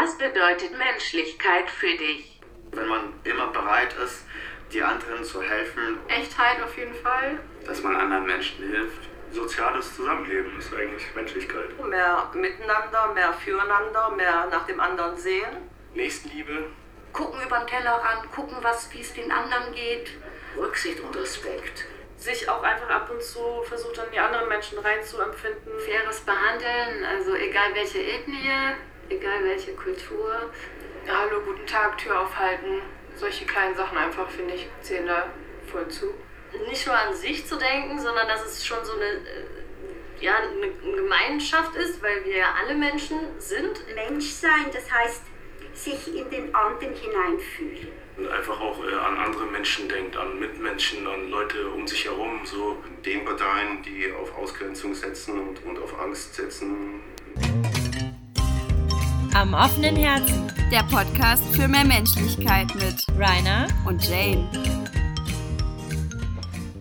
Was bedeutet Menschlichkeit für dich? Wenn man immer bereit ist, die anderen zu helfen. Echtheit auf jeden Fall. Dass man anderen Menschen hilft. Soziales Zusammenleben ist eigentlich Menschlichkeit. Mehr miteinander, mehr füreinander, mehr nach dem anderen sehen. Nächstenliebe. Gucken über den Tellerrand, gucken, was, wie es den anderen geht. Rücksicht und Respekt. Sich auch einfach ab und zu versucht, an die anderen Menschen reinzuempfinden. Faires Behandeln, also egal welche Ethnie, egal welche Kultur. Hallo, guten Tag, Tür aufhalten. Solche kleinen Sachen einfach, finde ich, zählen da voll zu. Nicht nur an sich zu denken, sondern dass es schon so eine, äh, ja, eine Gemeinschaft ist, weil wir ja alle Menschen sind. Menschsein, das heißt, sich in den anderen hineinfühlen. Und einfach auch äh, an andere Menschen denkt, an Mitmenschen, an Leute um sich herum. So. Den Parteien, die auf Ausgrenzung setzen und, und auf Angst setzen. Am offenen Herzen. Der Podcast für mehr Menschlichkeit mit Rainer und Jane.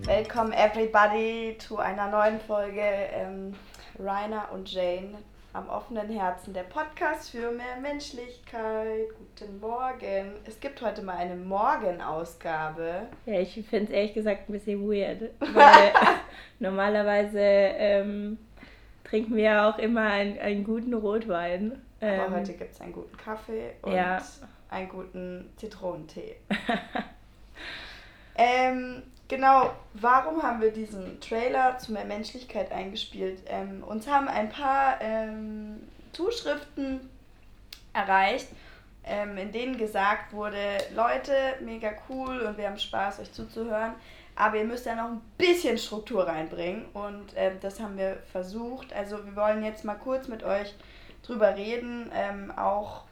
Welcome everybody zu einer neuen Folge ähm, Rainer und Jane am offenen Herzen, der Podcast für mehr Menschlichkeit. Guten Morgen. Es gibt heute mal eine Morgenausgabe. Ja, ich finde es ehrlich gesagt ein bisschen weird, weil normalerweise ähm, trinken wir ja auch immer einen, einen guten Rotwein. Ähm, Aber heute gibt es einen guten Kaffee und ja. einen guten Zitronentee. ähm, genau, warum haben wir diesen Trailer zu mehr Menschlichkeit eingespielt? Ähm, uns haben ein paar ähm, Zuschriften erreicht, ähm, in denen gesagt wurde, Leute, mega cool und wir haben Spaß, euch zuzuhören. Aber ihr müsst ja noch ein bisschen Struktur reinbringen und äh, das haben wir versucht. Also wir wollen jetzt mal kurz mit euch drüber reden, ähm, auch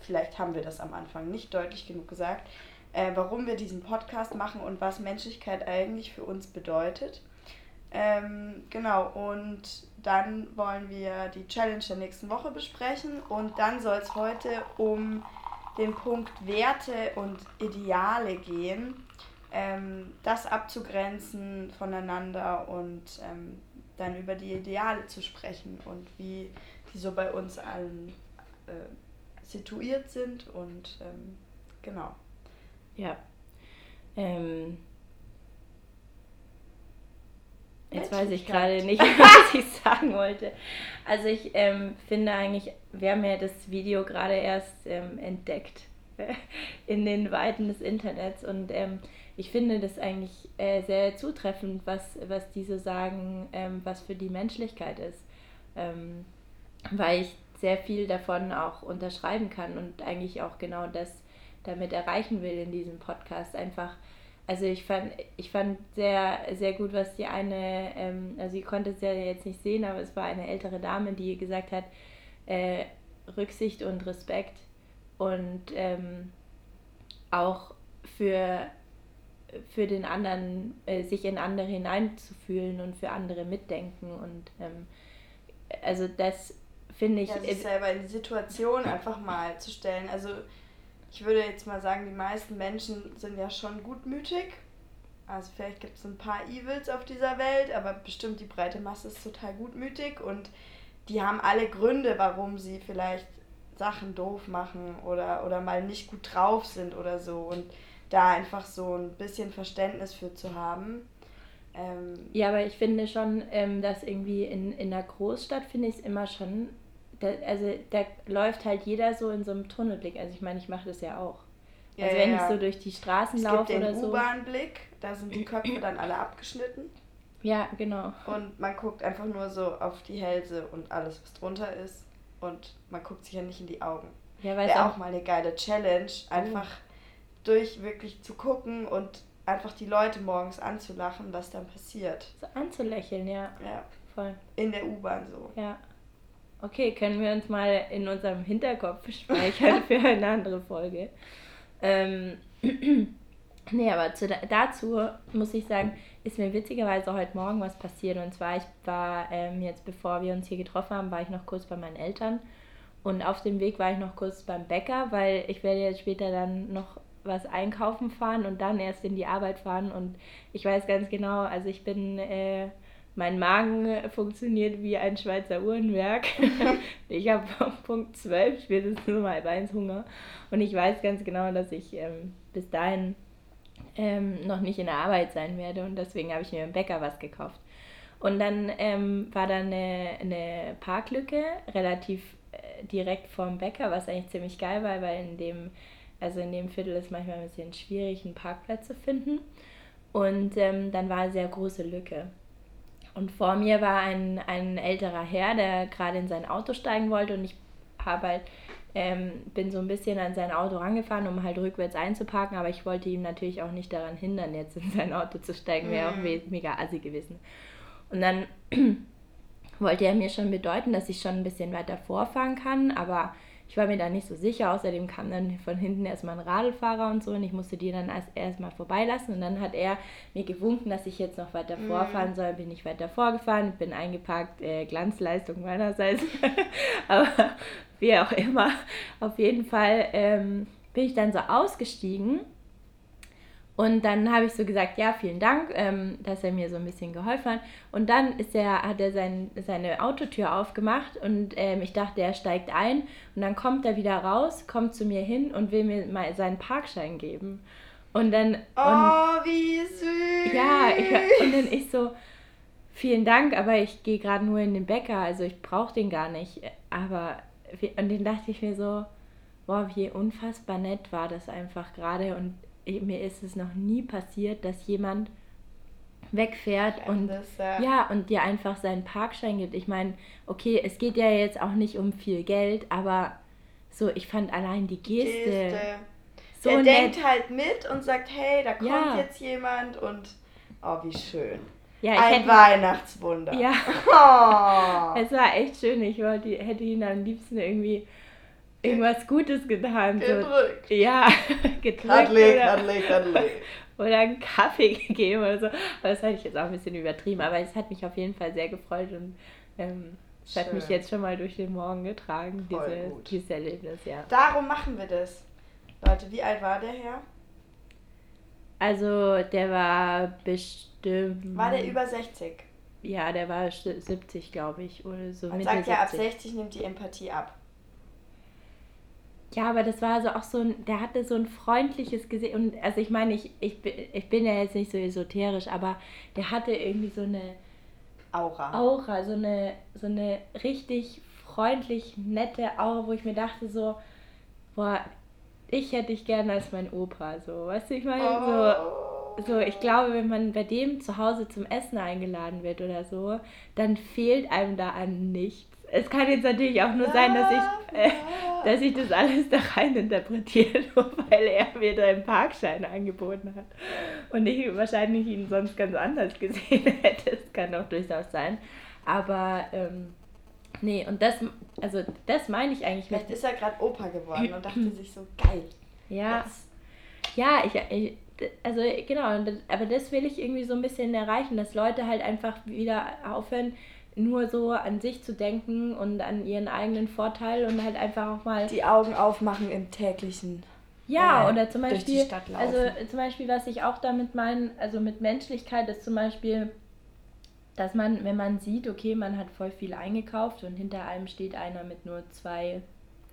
vielleicht haben wir das am Anfang nicht deutlich genug gesagt, äh, warum wir diesen Podcast machen und was Menschlichkeit eigentlich für uns bedeutet. Ähm, genau, und dann wollen wir die Challenge der nächsten Woche besprechen und dann soll es heute um den Punkt Werte und Ideale gehen, ähm, das abzugrenzen voneinander und ähm, dann über die Ideale zu sprechen und wie die so bei uns allen äh, situiert sind und ähm, genau. Ja. Ähm, jetzt weiß ich gerade nicht, was ich sagen wollte. Also ich ähm, finde eigentlich, wir haben ja das Video gerade erst ähm, entdeckt in den Weiten des Internets und ähm, ich finde das eigentlich äh, sehr zutreffend, was, was die so sagen, ähm, was für die Menschlichkeit ist. Weil ich sehr viel davon auch unterschreiben kann und eigentlich auch genau das damit erreichen will in diesem Podcast. Einfach, also ich fand, ich fand sehr, sehr gut, was die eine, ähm, also ihr konntet es ja jetzt nicht sehen, aber es war eine ältere Dame, die gesagt hat, äh, Rücksicht und Respekt und ähm, auch für, für den anderen, äh, sich in andere hineinzufühlen und für andere mitdenken und ähm, also das finde ich. Ja, sich selber in die Situation einfach mal zu stellen. Also ich würde jetzt mal sagen, die meisten Menschen sind ja schon gutmütig. Also vielleicht gibt es ein paar Evils auf dieser Welt, aber bestimmt die breite Masse ist total gutmütig und die haben alle Gründe, warum sie vielleicht Sachen doof machen oder, oder mal nicht gut drauf sind oder so. Und da einfach so ein bisschen Verständnis für zu haben. Ähm, ja, aber ich finde schon, ähm, dass irgendwie in, in der Großstadt finde ich es immer schon da, also da läuft halt jeder so in so einem Tunnelblick. Also ich meine, ich mache das ja auch. Ja, also wenn ja. ich so durch die Straßen es laufe oder so. U-Bahn-Blick, da sind die Köpfe dann alle abgeschnitten. Ja, genau. Und man guckt einfach nur so auf die Hälse und alles, was drunter ist. Und man guckt sich ja nicht in die Augen. Ja, weil Wäre auch, auch mal eine geile Challenge, einfach uh. durch wirklich zu gucken und einfach die Leute morgens anzulachen, was dann passiert. So anzulächeln, ja. Ja. Voll. In der U-Bahn so. Ja. Okay, können wir uns mal in unserem Hinterkopf speichern für eine andere Folge. Ähm, nee, aber zu, dazu muss ich sagen, ist mir witzigerweise heute Morgen was passiert. Und zwar, ich war ähm, jetzt, bevor wir uns hier getroffen haben, war ich noch kurz bei meinen Eltern. Und auf dem Weg war ich noch kurz beim Bäcker, weil ich werde jetzt später dann noch was einkaufen fahren und dann erst in die Arbeit fahren. Und ich weiß ganz genau, also ich bin äh, mein Magen funktioniert wie ein Schweizer Uhrenwerk. ich habe Punkt 12 spätestens um halb eins Hunger. Und ich weiß ganz genau, dass ich ähm, bis dahin ähm, noch nicht in der Arbeit sein werde. Und deswegen habe ich mir im Bäcker was gekauft. Und dann ähm, war da eine, eine Parklücke relativ äh, direkt vorm Bäcker, was eigentlich ziemlich geil war, weil in dem, also in dem Viertel ist manchmal ein bisschen schwierig, einen Parkplatz zu finden. Und ähm, dann war eine sehr große Lücke. Und vor mir war ein, ein älterer Herr, der gerade in sein Auto steigen wollte und ich habe halt, ähm, bin so ein bisschen an sein Auto rangefahren, um halt rückwärts einzuparken, aber ich wollte ihm natürlich auch nicht daran hindern, jetzt in sein Auto zu steigen, wäre auch Mhm. mega assi gewesen. Und dann wollte er mir schon bedeuten, dass ich schon ein bisschen weiter vorfahren kann, aber ich war mir da nicht so sicher. Außerdem kam dann von hinten erstmal ein Radlfahrer und so und ich musste die dann erst erstmal vorbeilassen. Und dann hat er mir gewunken, dass ich jetzt noch weiter Mhm. vorfahren soll. Bin ich weiter vorgefahren, bin eingeparkt, äh, Glanzleistung meinerseits. aber wie auch immer, auf jeden Fall ähm, bin ich dann so ausgestiegen. Und dann habe ich so gesagt, ja, vielen Dank, ähm, dass er mir so ein bisschen geholfen hat. Und dann ist er, hat er sein, seine Autotür aufgemacht und ähm, ich dachte, er steigt ein. Und dann kommt er wieder raus, kommt zu mir hin und will mir mal seinen Parkschein geben. Und dann. Oh, und, wie süß. ja, ich, und dann ich so, vielen Dank, aber ich gehe gerade nur in den Bäcker, also ich brauche den gar nicht. Aber, und dann dachte ich mir so, boah, wie unfassbar nett war das einfach gerade. Und mir ist es noch nie passiert, dass jemand wegfährt und Das, äh, ja, und dir einfach seinen Parkschein gibt. Ich meine, okay, es geht ja jetzt auch nicht um viel Geld, aber so, ich fand allein die Geste, Geste. so er nett. denkt halt mit und sagt, hey, da kommt Ja. jetzt jemand und oh, wie schön. Ja, Ein hätte- Weihnachtswunder. Ja. Oh. Es war echt schön. Ich wollte, hätte ihn am liebsten irgendwie irgendwas Gutes getan. So, Gedrückt. ja, gedrückt. Kadli, oder, kadli, kadli. oder einen Kaffee gegeben oder so. Aber das hatte ich jetzt auch ein bisschen übertrieben. Aber es hat mich auf jeden Fall sehr gefreut und ähm, es hat mich jetzt schon mal durch den Morgen getragen, diese, dieses Erlebnis, ja. Darum machen wir das. Leute, wie alt war der Herr? Also der war bestimmt. War der über 60? Ja, der war st- 70, glaube ich. Oder so Man Mitte sagt ja, ab 70. 60 nimmt die Empathie ab. Ja, aber das war also auch so ein, der hatte so ein freundliches Gesicht. Und also ich meine, ich, ich, bin- ich bin ja jetzt nicht so esoterisch, aber der hatte irgendwie so eine Aura. Aura, so eine, so eine richtig freundlich, nette Aura, wo ich mir dachte so, boah, ich hätte dich gerne als mein Opa, so, weißt du, ich meine, so, so, ich glaube, wenn man bei dem zu Hause zum Essen eingeladen wird oder so, dann fehlt einem da an nichts. Es kann jetzt natürlich auch nur sein, dass ich, äh, dass ich das alles da rein interpretiere, nur weil er mir da einen Parkschein angeboten hat. Und ich wahrscheinlich ihn sonst ganz anders gesehen hätte. Das kann auch durchaus sein. Aber ähm, nee, und das, also das meine ich eigentlich Vielleicht mit. ist er gerade Opa geworden und dachte sich so, geil. Ja, ja, ich, ich also genau, aber das will ich irgendwie so ein bisschen erreichen, dass Leute halt einfach wieder aufhören, nur so an sich zu denken und an ihren eigenen Vorteil und halt einfach auch mal Die Augen aufmachen im täglichen. ja, äh, oder zum Beispiel, also äh, zum Beispiel, was ich auch damit meine, also mit Menschlichkeit ist zum Beispiel, dass man, wenn man sieht, okay, man hat voll viel eingekauft und hinter einem steht einer mit nur zwei,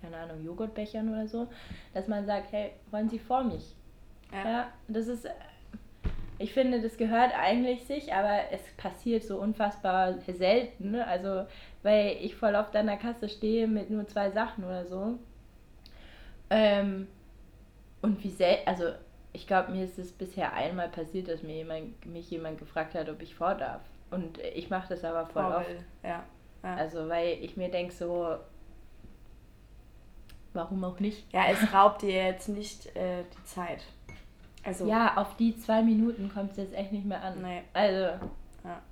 keine Ahnung, Joghurtbechern oder so, dass man sagt, hey, wollen Sie vor mich? Ja, das ist, ich finde, das gehört eigentlich sich, aber es passiert so unfassbar selten. Ne? Also, weil ich voll oft an der Kasse stehe mit nur zwei Sachen oder so. Ähm, und wie selten, also ich glaube, mir ist es bisher einmal passiert, dass mir jemand, mich jemand gefragt hat, ob ich vor darf. Und ich mache das aber voll Vor oft. ja, ja. Also, weil ich mir denke so, warum auch nicht? Ja, es raubt dir jetzt nicht äh, die Zeit. Also, Ja, auf die zwei Minuten kommt es jetzt echt nicht mehr an. Nee. Also, Ja,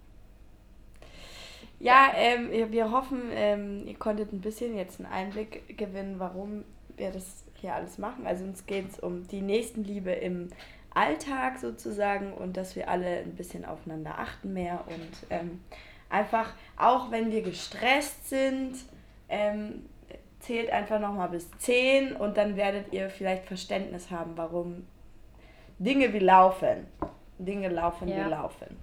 ja ähm, wir- hoffen, ähm, ihr konntet ein bisschen jetzt einen Einblick gewinnen, warum wir das hier alles machen. Also uns geht es um die Nächstenliebe im Alltag sozusagen und dass wir alle ein bisschen aufeinander achten mehr und ähm, einfach, auch wenn wir gestresst sind, ähm, zählt einfach nochmal bis 10 und dann werdet ihr vielleicht Verständnis haben, warum Dinge wie laufen. Dinge laufen Ja. wie laufen.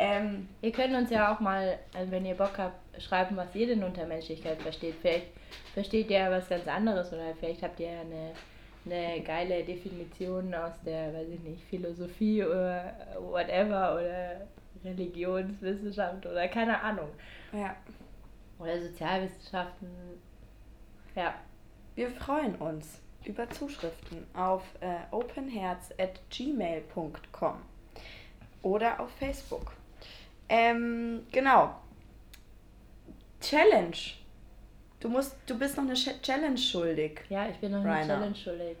Ähm, ihr könnt uns ja auch mal, also wenn ihr Bock habt, schreiben, was ihr denn unter Menschlichkeit versteht. Vielleicht versteht ihr ja was ganz anderes oder vielleicht habt ihr ja eine, eine geile Definition aus der, weiß ich nicht, Philosophie oder whatever oder Religionswissenschaft oder keine Ahnung. Ja. Oder Sozialwissenschaften. Ja. Wir freuen uns über Zuschriften auf äh, openherz.gmail.com oder auf Facebook. Ähm, genau. Challenge. Du musst, du bist noch eine Challenge schuldig. Ja, ich bin noch Rainer. eine Challenge schuldig.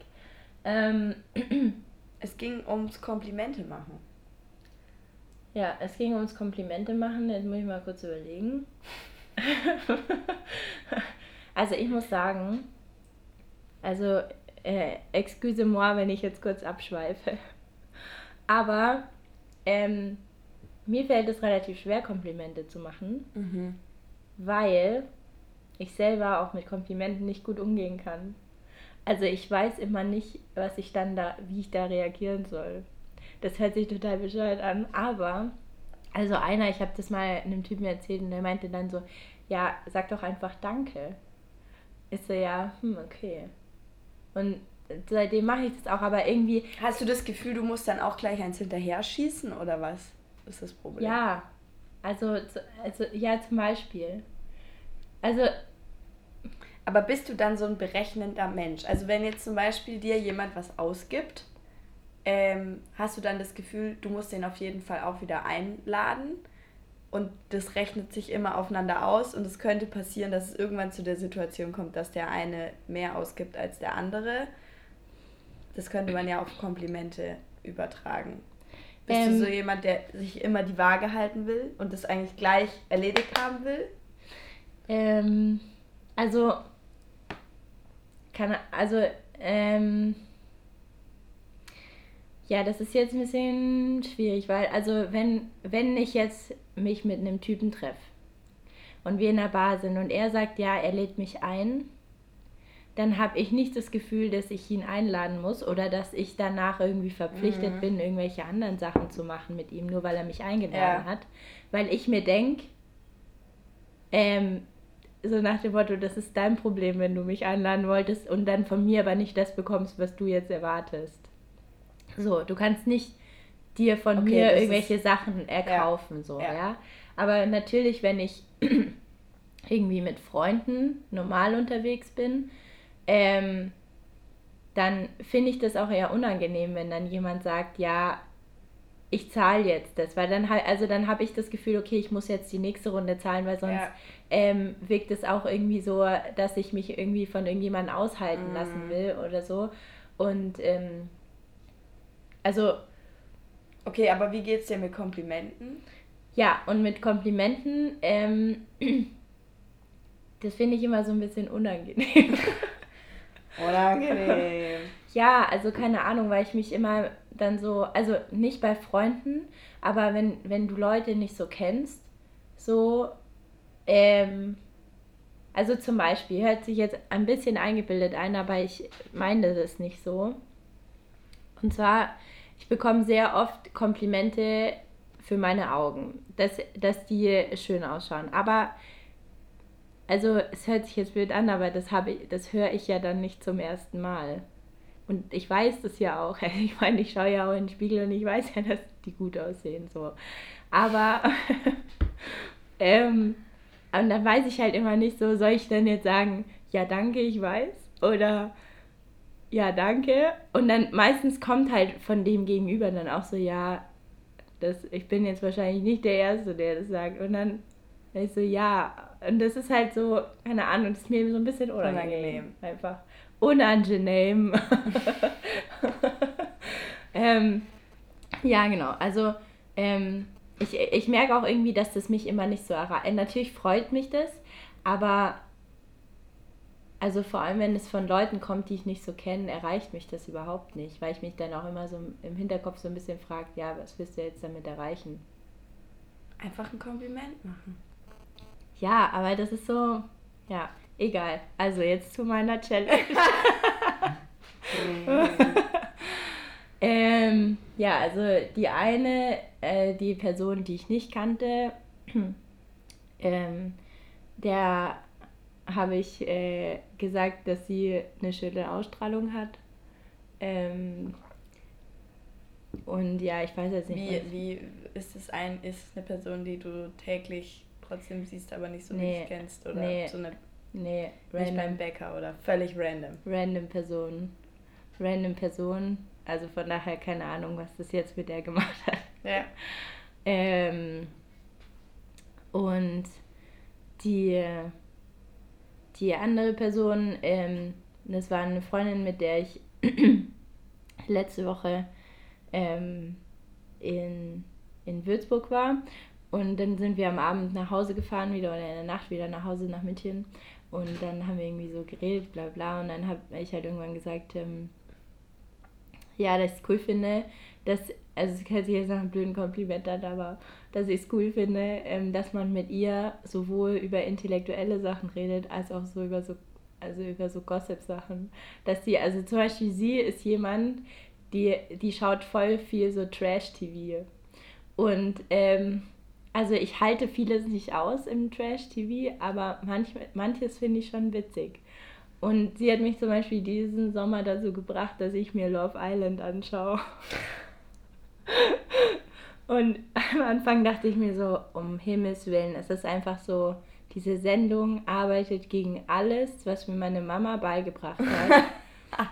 Ähm, es ging ums Komplimente machen. Ja, es ging ums Komplimente machen. Jetzt muss ich mal kurz überlegen. also ich muss sagen, also äh, excuse-moi, wenn ich jetzt kurz abschweife. Aber ähm, mir fällt es relativ schwer, Komplimente zu machen, mhm. weil ich selber auch mit Komplimenten nicht gut umgehen kann. Also ich weiß immer nicht, was ich dann da, wie ich da reagieren soll. Das hört sich total bescheuert an, aber also einer, ich habe das mal einem Typen erzählt und der meinte dann so, ja, sag doch einfach Danke. Ist so, ja, hm, okay. Und seitdem mache ich das auch, aber irgendwie. Hast du das Gefühl, du musst dann auch gleich eins hinterher schießen oder was? Ist das Problem? Ja, also, also ja, zum Beispiel. Also. Aber bist du dann so ein berechnender Mensch? Also wenn jetzt zum Beispiel dir jemand was ausgibt, ähm, hast du dann das Gefühl, du musst den auf jeden Fall auch wieder einladen und das rechnet sich immer aufeinander aus und es könnte passieren, dass es irgendwann zu der Situation kommt, dass der eine mehr ausgibt als der andere. Das könnte man ja auf Komplimente übertragen. Bist ähm, du so jemand, der sich immer die Waage halten will und das eigentlich gleich erledigt haben will? Ähm, also, kann, also, ähm, ja, das ist jetzt ein bisschen schwierig, weil, also, wenn, wenn ich jetzt mich mit einem Typen treffe und wir in der Bar sind und er sagt, ja, er lädt mich ein, dann habe ich nicht das Gefühl, dass ich ihn einladen muss oder dass ich danach irgendwie verpflichtet mhm. bin, irgendwelche anderen Sachen zu machen mit ihm, nur weil er mich eingeladen ja. hat. Weil ich mir denke, ähm, so nach dem Motto, das ist dein Problem, wenn du mich einladen wolltest und dann von mir aber nicht das bekommst, was du jetzt erwartest. So, du kannst nicht dir von okay, mir irgendwelche Sachen erkaufen, ja. so, ja. ja. Aber natürlich, wenn ich irgendwie mit Freunden normal unterwegs bin, ähm, dann finde ich das auch eher unangenehm, wenn dann jemand sagt, ja, ich zahle jetzt das, weil dann halt, also dann habe ich das Gefühl, okay, ich muss jetzt die nächste Runde zahlen, weil sonst ja. ähm, wirkt es auch irgendwie so, dass ich mich irgendwie von irgendjemandem aushalten mm. lassen will oder so. Und ähm, also Okay, aber wie geht's dir mit Komplimenten? Ja, und mit Komplimenten, ähm, das finde ich immer so ein bisschen unangenehm. unangenehm. ja, also keine Ahnung, weil ich mich immer dann so, also nicht bei Freunden, aber wenn, wenn du Leute nicht so kennst, so, ähm, also zum Beispiel, hört sich jetzt ein bisschen eingebildet ein, aber ich meine das nicht so. Und zwar, ich bekomme sehr oft Komplimente für meine Augen, dass, dass die schön ausschauen. Aber, also es hört sich jetzt blöd an, aber das, das höre ich ja dann nicht zum ersten Mal. Und ich weiß das ja auch. Ich meine, ich schaue ja auch in den Spiegel und ich weiß ja, dass die gut aussehen. So. Aber ähm, und dann weiß ich halt immer nicht so, soll ich denn jetzt sagen, ja danke, ich weiß? Oder ja, danke. Und dann meistens kommt halt von dem Gegenüber dann auch so, ja, das, ich bin jetzt wahrscheinlich nicht der Erste, der das sagt. Und dann ich so, ja. Und das ist halt so, keine Ahnung, das ist mir so ein bisschen unangenehm. unangenehm. Einfach unangenehm. ähm, ja, genau. Also, ähm, ich, ich merke auch irgendwie, dass das mich immer nicht so erreicht. Natürlich freut mich das, aber also vor allem, wenn es von Leuten kommt, die ich nicht so kenne, erreicht mich das überhaupt nicht, weil ich mich dann auch immer so im Hinterkopf so ein bisschen frage, ja, was willst du jetzt damit erreichen? Einfach ein Kompliment machen. Ja, aber das ist so, ja, egal. Also jetzt zu meiner Challenge. ähm, Ja, also die eine, äh, die Person, die ich nicht kannte, ähm, der habe ich äh, gesagt, dass sie eine schöne Ausstrahlung hat. Ähm, und ja, ich weiß jetzt nicht. Wie, wie ist es ein, ist es eine Person, die du täglich trotzdem siehst, aber nicht so Nee, richtig kennst? Oder nee, so eine nee, nicht beim Bäcker oder völlig random. Random Person. Random Person. Also von daher keine Ahnung, was das jetzt mit der gemacht hat. Ja. Ähm, und die, die andere Person, ähm, das war eine Freundin, mit der ich letzte Woche ähm, in, in Würzburg war. Und dann sind wir am Abend nach Hause gefahren wieder oder in der Nacht wieder nach Hause nach München. Und dann haben wir irgendwie so geredet, bla bla. Und dann habe ich halt irgendwann gesagt, ähm, ja, dass ich es cool finde, dass, also es hört sich jetzt nach einem blöden Kompliment an, aber dass ich es cool finde, ähm, dass man mit ihr sowohl über intellektuelle Sachen redet, als auch so über so, also über so Gossip-Sachen. Dass die, also zum Beispiel sie ist jemand, die, die schaut voll viel so Trash-TV. Und ähm, also ich halte vieles nicht aus im Trash-TV, aber manch, manches finde ich schon witzig. Und sie hat mich zum Beispiel diesen Sommer dazu gebracht, dass ich mir Love Island anschaue. Und am Anfang dachte ich mir so, um Himmels Willen, es ist einfach so, diese Sendung arbeitet gegen alles, was mir meine Mama beigebracht hat.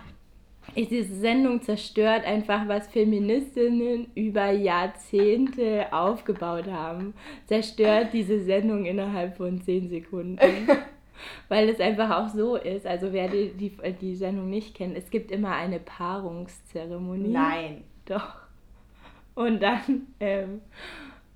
diese Sendung zerstört einfach, was Feministinnen über Jahrzehnte aufgebaut haben. Zerstört diese Sendung innerhalb von zehn Sekunden. Weil es einfach auch so ist, also wer die, die, die Sendung nicht kennt, es gibt immer eine Paarungszeremonie. Nein. Doch. Und dann, ähm,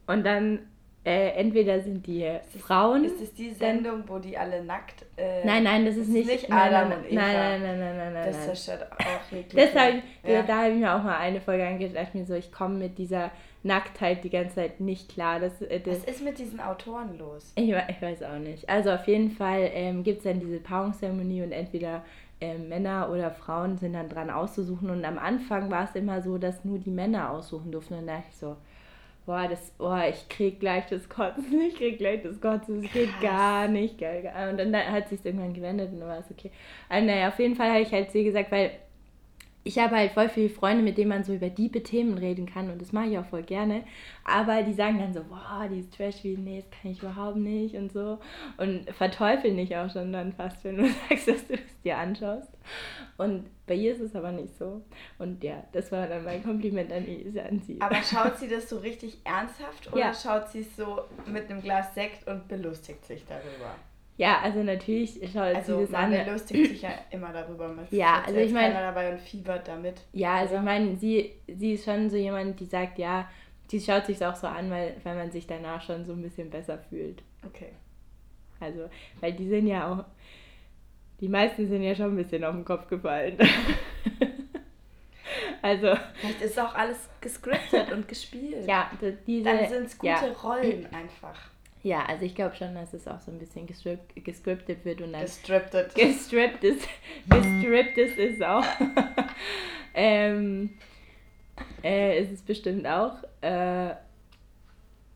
und dann äh, entweder sind die Frauen. Ist es die Sendung, wo die alle nackt. Äh, Nein, nein, das ist nicht- nicht nein, Adam nein, und Eva. nein, nein, nein, nein, nein, nein, Das zerstört auch wirklich. Das hab ich, Ja. Da habe ich mir auch mal eine Folge angedacht, mir so, ich komme mit dieser Nacktheit die ganze Zeit nicht klar. Das, äh, das, Was ist mit diesen Autoren los? ich, ich weiß auch nicht. Also auf jeden Fall ähm, gibt es dann diese Paarungszeremonie und entweder ähm, Männer oder Frauen sind dann dran auszusuchen. Und am Anfang war es immer so, dass nur die Männer aussuchen durften. Und da dachte ich so, boah, das, boah, ich krieg gleich das Kotzen, ich krieg gleich das Kotzen, das geht gar nicht. Geil. Und dann hat sich irgendwann gewendet und dann war es okay. Also naja, auf jeden Fall habe ich halt sie gesagt, weil ich habe halt voll viele Freunde, mit denen man so über diebe Themen reden kann und das mache ich auch voll gerne. Aber die sagen dann so, boah, dieses trash wie nee, das kann ich überhaupt nicht und so. Und verteufeln dich auch schon dann fast, wenn du sagst, dass du es dir anschaust. Und bei ihr ist es aber nicht so. Und ja, das war dann mein Kompliment an, an sie. Aber schaut sie das so richtig ernsthaft oder Ja. schaut sie es so mit einem Glas Sekt und belustigt sich darüber? Ja, also natürlich schaut Also sie das an. belustigt sich ja immer darüber. Man Ja, also ich mein- keiner dabei und fiebert damit. Ja, also ich meine, sie, sie ist schon so jemand, die sagt, ja, sie schaut sich auch so an, weil, weil man sich danach schon so ein bisschen besser fühlt. Okay. Also, weil die sind ja auch, die meisten sind ja schon ein bisschen auf den Kopf gefallen. also, Vielleicht ist auch alles gescriptet und gespielt. ja, diese. Dann sind es gute ja. Rollen einfach. Ja, also ich glaube schon, dass es auch so ein bisschen gestrip gescriptet wird und dann. Gestriptet. Gestrippt ist. Gestrippt ist es auch. ähm, äh, ist es bestimmt auch. Äh,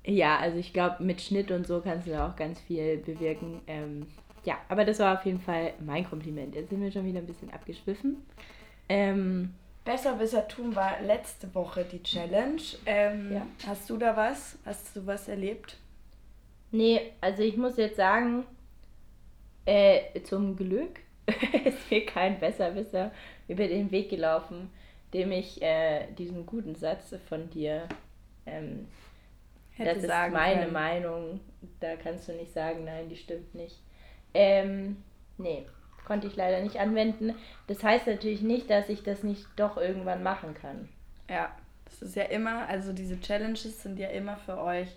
ja, also ich glaube, mit Schnitt und so kannst du da auch ganz viel bewirken. Ähm, ja, aber das war auf jeden Fall mein Kompliment. Jetzt sind wir schon wieder ein bisschen abgeschwiffen. Ähm, Besserwissertum war letzte Woche die Challenge. Ähm, Ja. Hast du da was? Hast du was erlebt? Nee, also ich muss jetzt sagen, äh, zum Glück ist mir kein Besserwisser über den Weg gelaufen, dem ich äh, diesen guten Satz von dir, ähm, Hätte das ist meine können. Meinung, da kannst du nicht sagen, nein, die stimmt nicht. Ähm, nee, konnte ich leider nicht anwenden. Das heißt natürlich nicht, dass ich das nicht doch irgendwann machen kann. Ja, das ist ja immer, also diese Challenges sind ja immer für euch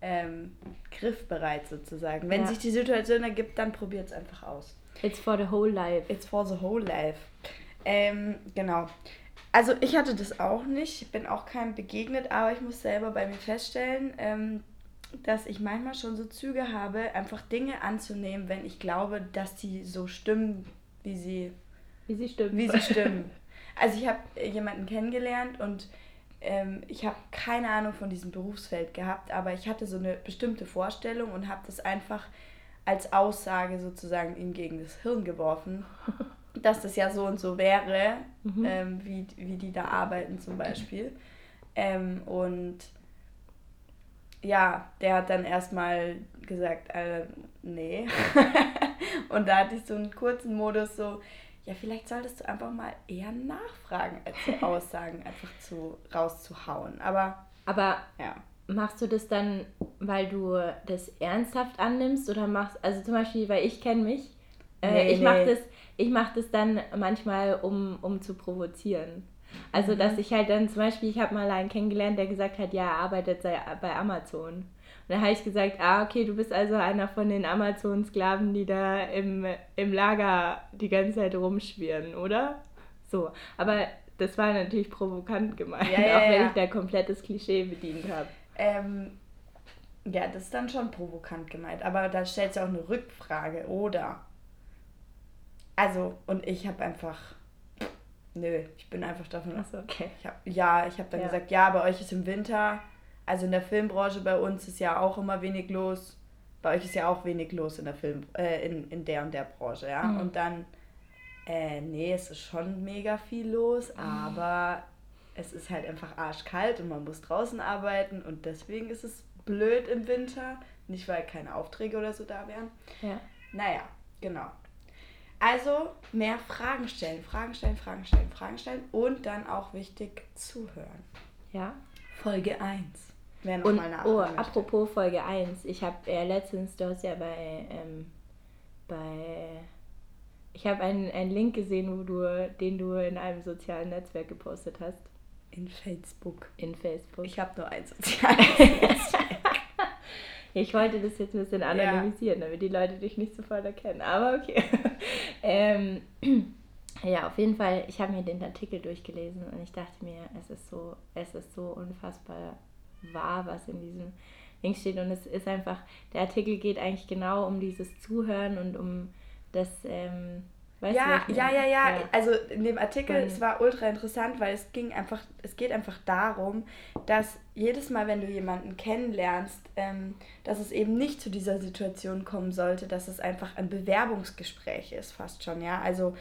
ähm, griffbereit sozusagen. Wenn Ja. sich die Situation ergibt, dann probiert es einfach aus. It's for the whole life. It's for the whole life. Ähm, genau. Also ich hatte das auch nicht, ich bin auch keinem begegnet, aber ich muss selber bei mir feststellen, ähm, dass ich manchmal schon so Züge habe, einfach Dinge anzunehmen, wenn ich glaube, dass die so stimmen, wie sie Wie sie stimmt. wie sie stimmen. Also ich habe jemanden kennengelernt und ähm, ich habe keine Ahnung von diesem Berufsfeld gehabt, aber ich hatte so eine bestimmte Vorstellung und habe das einfach als Aussage sozusagen ihm gegen das Hirn geworfen, dass das ja so und so wäre, mhm. ähm, wie, wie die da arbeiten zum Beispiel. Ähm, und ja, der hat dann erstmal gesagt, äh, nee. und da hatte ich so einen kurzen Modus so, ja, vielleicht solltest du einfach mal eher nachfragen, als so Aussagen einfach zu rauszuhauen. Aber, aber ja. machst du das dann, weil du das ernsthaft annimmst oder machst, also zum Beispiel, weil ich kenne mich, äh, nee, ich nee. mache das, mach das dann manchmal, um, um zu provozieren. Also, mhm. dass ich halt dann zum Beispiel, ich habe mal einen kennengelernt, der gesagt hat, ja, er arbeitet bei Amazon. Dann habe ich gesagt, ah, okay, du bist also einer von den Amazon-Sklaven, die da im, im Lager die ganze Zeit rumschwirren, oder? So, aber das war natürlich provokant gemeint, ja, ja, auch wenn ja. ich da komplettes Klischee bedient habe. Ähm, ja, das ist dann schon provokant gemeint, aber da stellt sich auch eine Rückfrage, oder? Also, und ich habe einfach Nö, ich bin einfach davon. Achso, okay. Ich hab, ja, ich habe dann gesagt, ja, bei euch ist im Winter, also in der Filmbranche bei uns ist ja auch immer wenig los. Bei euch ist ja auch wenig los in der Film, äh, in, in der und der Branche, ja. Mhm. Und dann, äh, nee, es ist schon mega viel los, mhm. aber es ist halt einfach arschkalt und man muss draußen arbeiten und deswegen ist es blöd im Winter. Nicht, weil keine Aufträge oder so da wären. Ja. Naja, genau. Also mehr Fragen stellen, Fragen stellen, Fragen stellen, Fragen stellen und dann auch wichtig zuhören. Ja. Folge 1. Wer und, mal oh, möchte. apropos Folge 1. Ich habe äh, letztens, du hast ja bei, ähm, bei ich habe einen, einen Link gesehen, wo du, den du in einem sozialen Netzwerk gepostet hast. In Facebook. In Facebook. Ich habe nur ein soziales Netzwerk. Ich wollte das jetzt ein bisschen anonymisieren, ja. damit die Leute dich nicht sofort erkennen. Aber okay. ähm, ja, auf jeden Fall, ich habe mir den Artikel durchgelesen und ich dachte mir, es ist so, es ist so unfassbar wahr, was in diesem Ding steht. Und es ist einfach, der Artikel geht eigentlich genau um dieses Zuhören und um das, ähm, Weißt ja, ja, ja, ja, ja. Also in dem Artikel, Von es war ultra interessant, weil es ging einfach, es geht einfach darum, dass jedes Mal, wenn du jemanden kennenlernst, ähm, dass es eben nicht zu dieser Situation kommen sollte, dass es einfach ein Bewerbungsgespräch ist, fast schon, ja. Also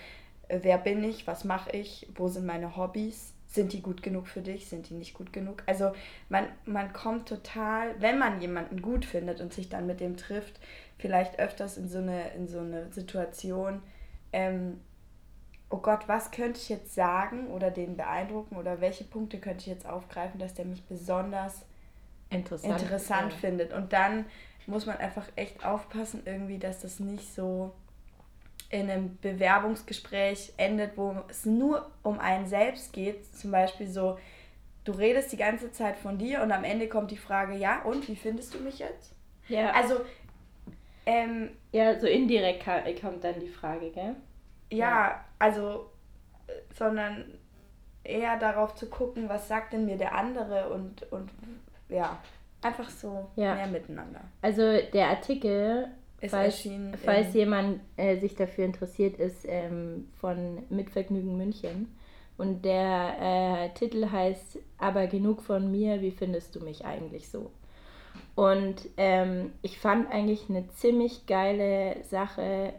äh, wer bin ich, was mache ich, wo sind meine Hobbys, sind die gut genug für dich, sind die nicht gut genug? Also man, man kommt total, wenn man jemanden gut findet und sich dann mit dem trifft, vielleicht öfters in so eine, in so eine Situation, ähm, oh Gott, was könnte ich jetzt sagen oder den beeindrucken oder welche Punkte könnte ich jetzt aufgreifen, dass der mich besonders interessant, interessant ja. findet. Und dann muss man einfach echt aufpassen, irgendwie, dass das nicht so in einem Bewerbungsgespräch endet, wo es nur um einen selbst geht. Zum Beispiel so, du redest die ganze Zeit von dir und am Ende kommt die Frage, ja, und wie findest du mich jetzt? Ja. Also, ähm, ja, so indirekt kommt dann die Frage, gell? Ja, ja, also, sondern eher darauf zu gucken, was sagt denn mir der andere und, und ja, einfach so ja. mehr miteinander. Also der Artikel, ist falls, falls jemand äh, sich dafür interessiert, ist ähm, von Mitvergnügen München. Und der äh, Titel heißt Aber genug von mir, wie findest du mich eigentlich so? Und ähm, ich fand eigentlich eine ziemlich geile Sache,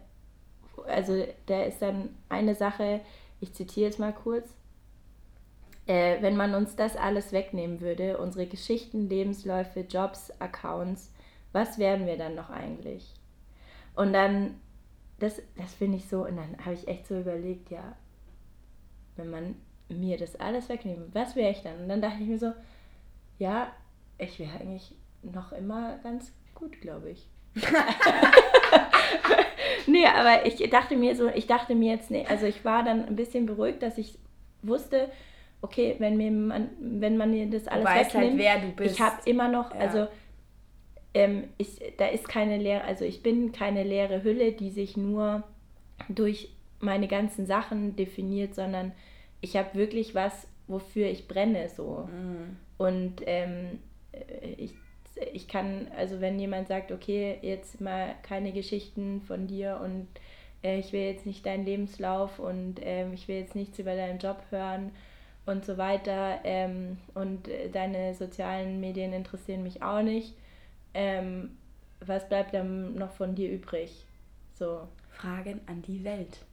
also da ist dann eine Sache, ich zitiere jetzt mal kurz, äh, wenn man uns das alles wegnehmen würde, unsere Geschichten, Lebensläufe, Jobs, Accounts, was wären wir dann noch eigentlich? Und dann, das, das finde ich so, und dann habe ich echt so überlegt, ja, wenn man mir das alles wegnimmt, was wäre ich dann? Und dann dachte ich mir so, ja, ich wäre eigentlich noch immer ganz gut, glaube ich. nee, aber ich dachte mir so, ich dachte mir jetzt, nee, also ich war dann ein bisschen beruhigt, dass ich wusste, okay, wenn mir man, wenn man mir das alles du weißt halt, wegnimmt, halt, wer du bist. ich habe immer noch, ja. also ähm, ich, da ist keine leere, also ich bin keine leere Hülle, die sich nur durch meine ganzen Sachen definiert, sondern ich habe wirklich was, wofür ich brenne so. Mhm. Und ähm, ich ich kann, also wenn jemand sagt, okay, jetzt mal keine Geschichten von dir und äh, ich will jetzt nicht deinen Lebenslauf und äh, ich will jetzt nichts über deinen Job hören und so weiter. Ähm, und äh, deine sozialen Medien interessieren mich auch nicht. Ähm, was bleibt dann noch von dir übrig? So. Fragen an die Welt.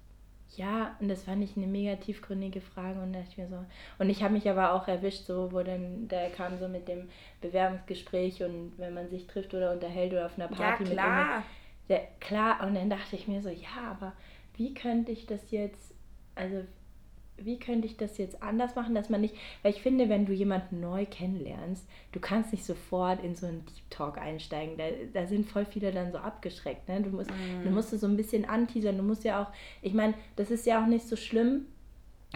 Ja, und das fand ich eine mega tiefgründige Frage und da dachte ich mir so. Und ich habe mich aber auch erwischt, so, wo dann, da kam so mit dem Bewerbungsgespräch und wenn man sich trifft oder unterhält oder auf einer Party ja, mit klar. Der, klar, und dann dachte ich mir so, ja, aber wie könnte ich das jetzt, also wie könnte ich das jetzt anders machen, dass man nicht, weil ich finde, wenn du jemanden neu kennenlernst, du kannst nicht sofort in so einen Deep Talk einsteigen. Da, da sind voll viele dann so abgeschreckt. Ne? Du, musst, mm. du musst so ein bisschen anteasern. Du musst ja auch, ich meine, das ist ja auch nicht so schlimm,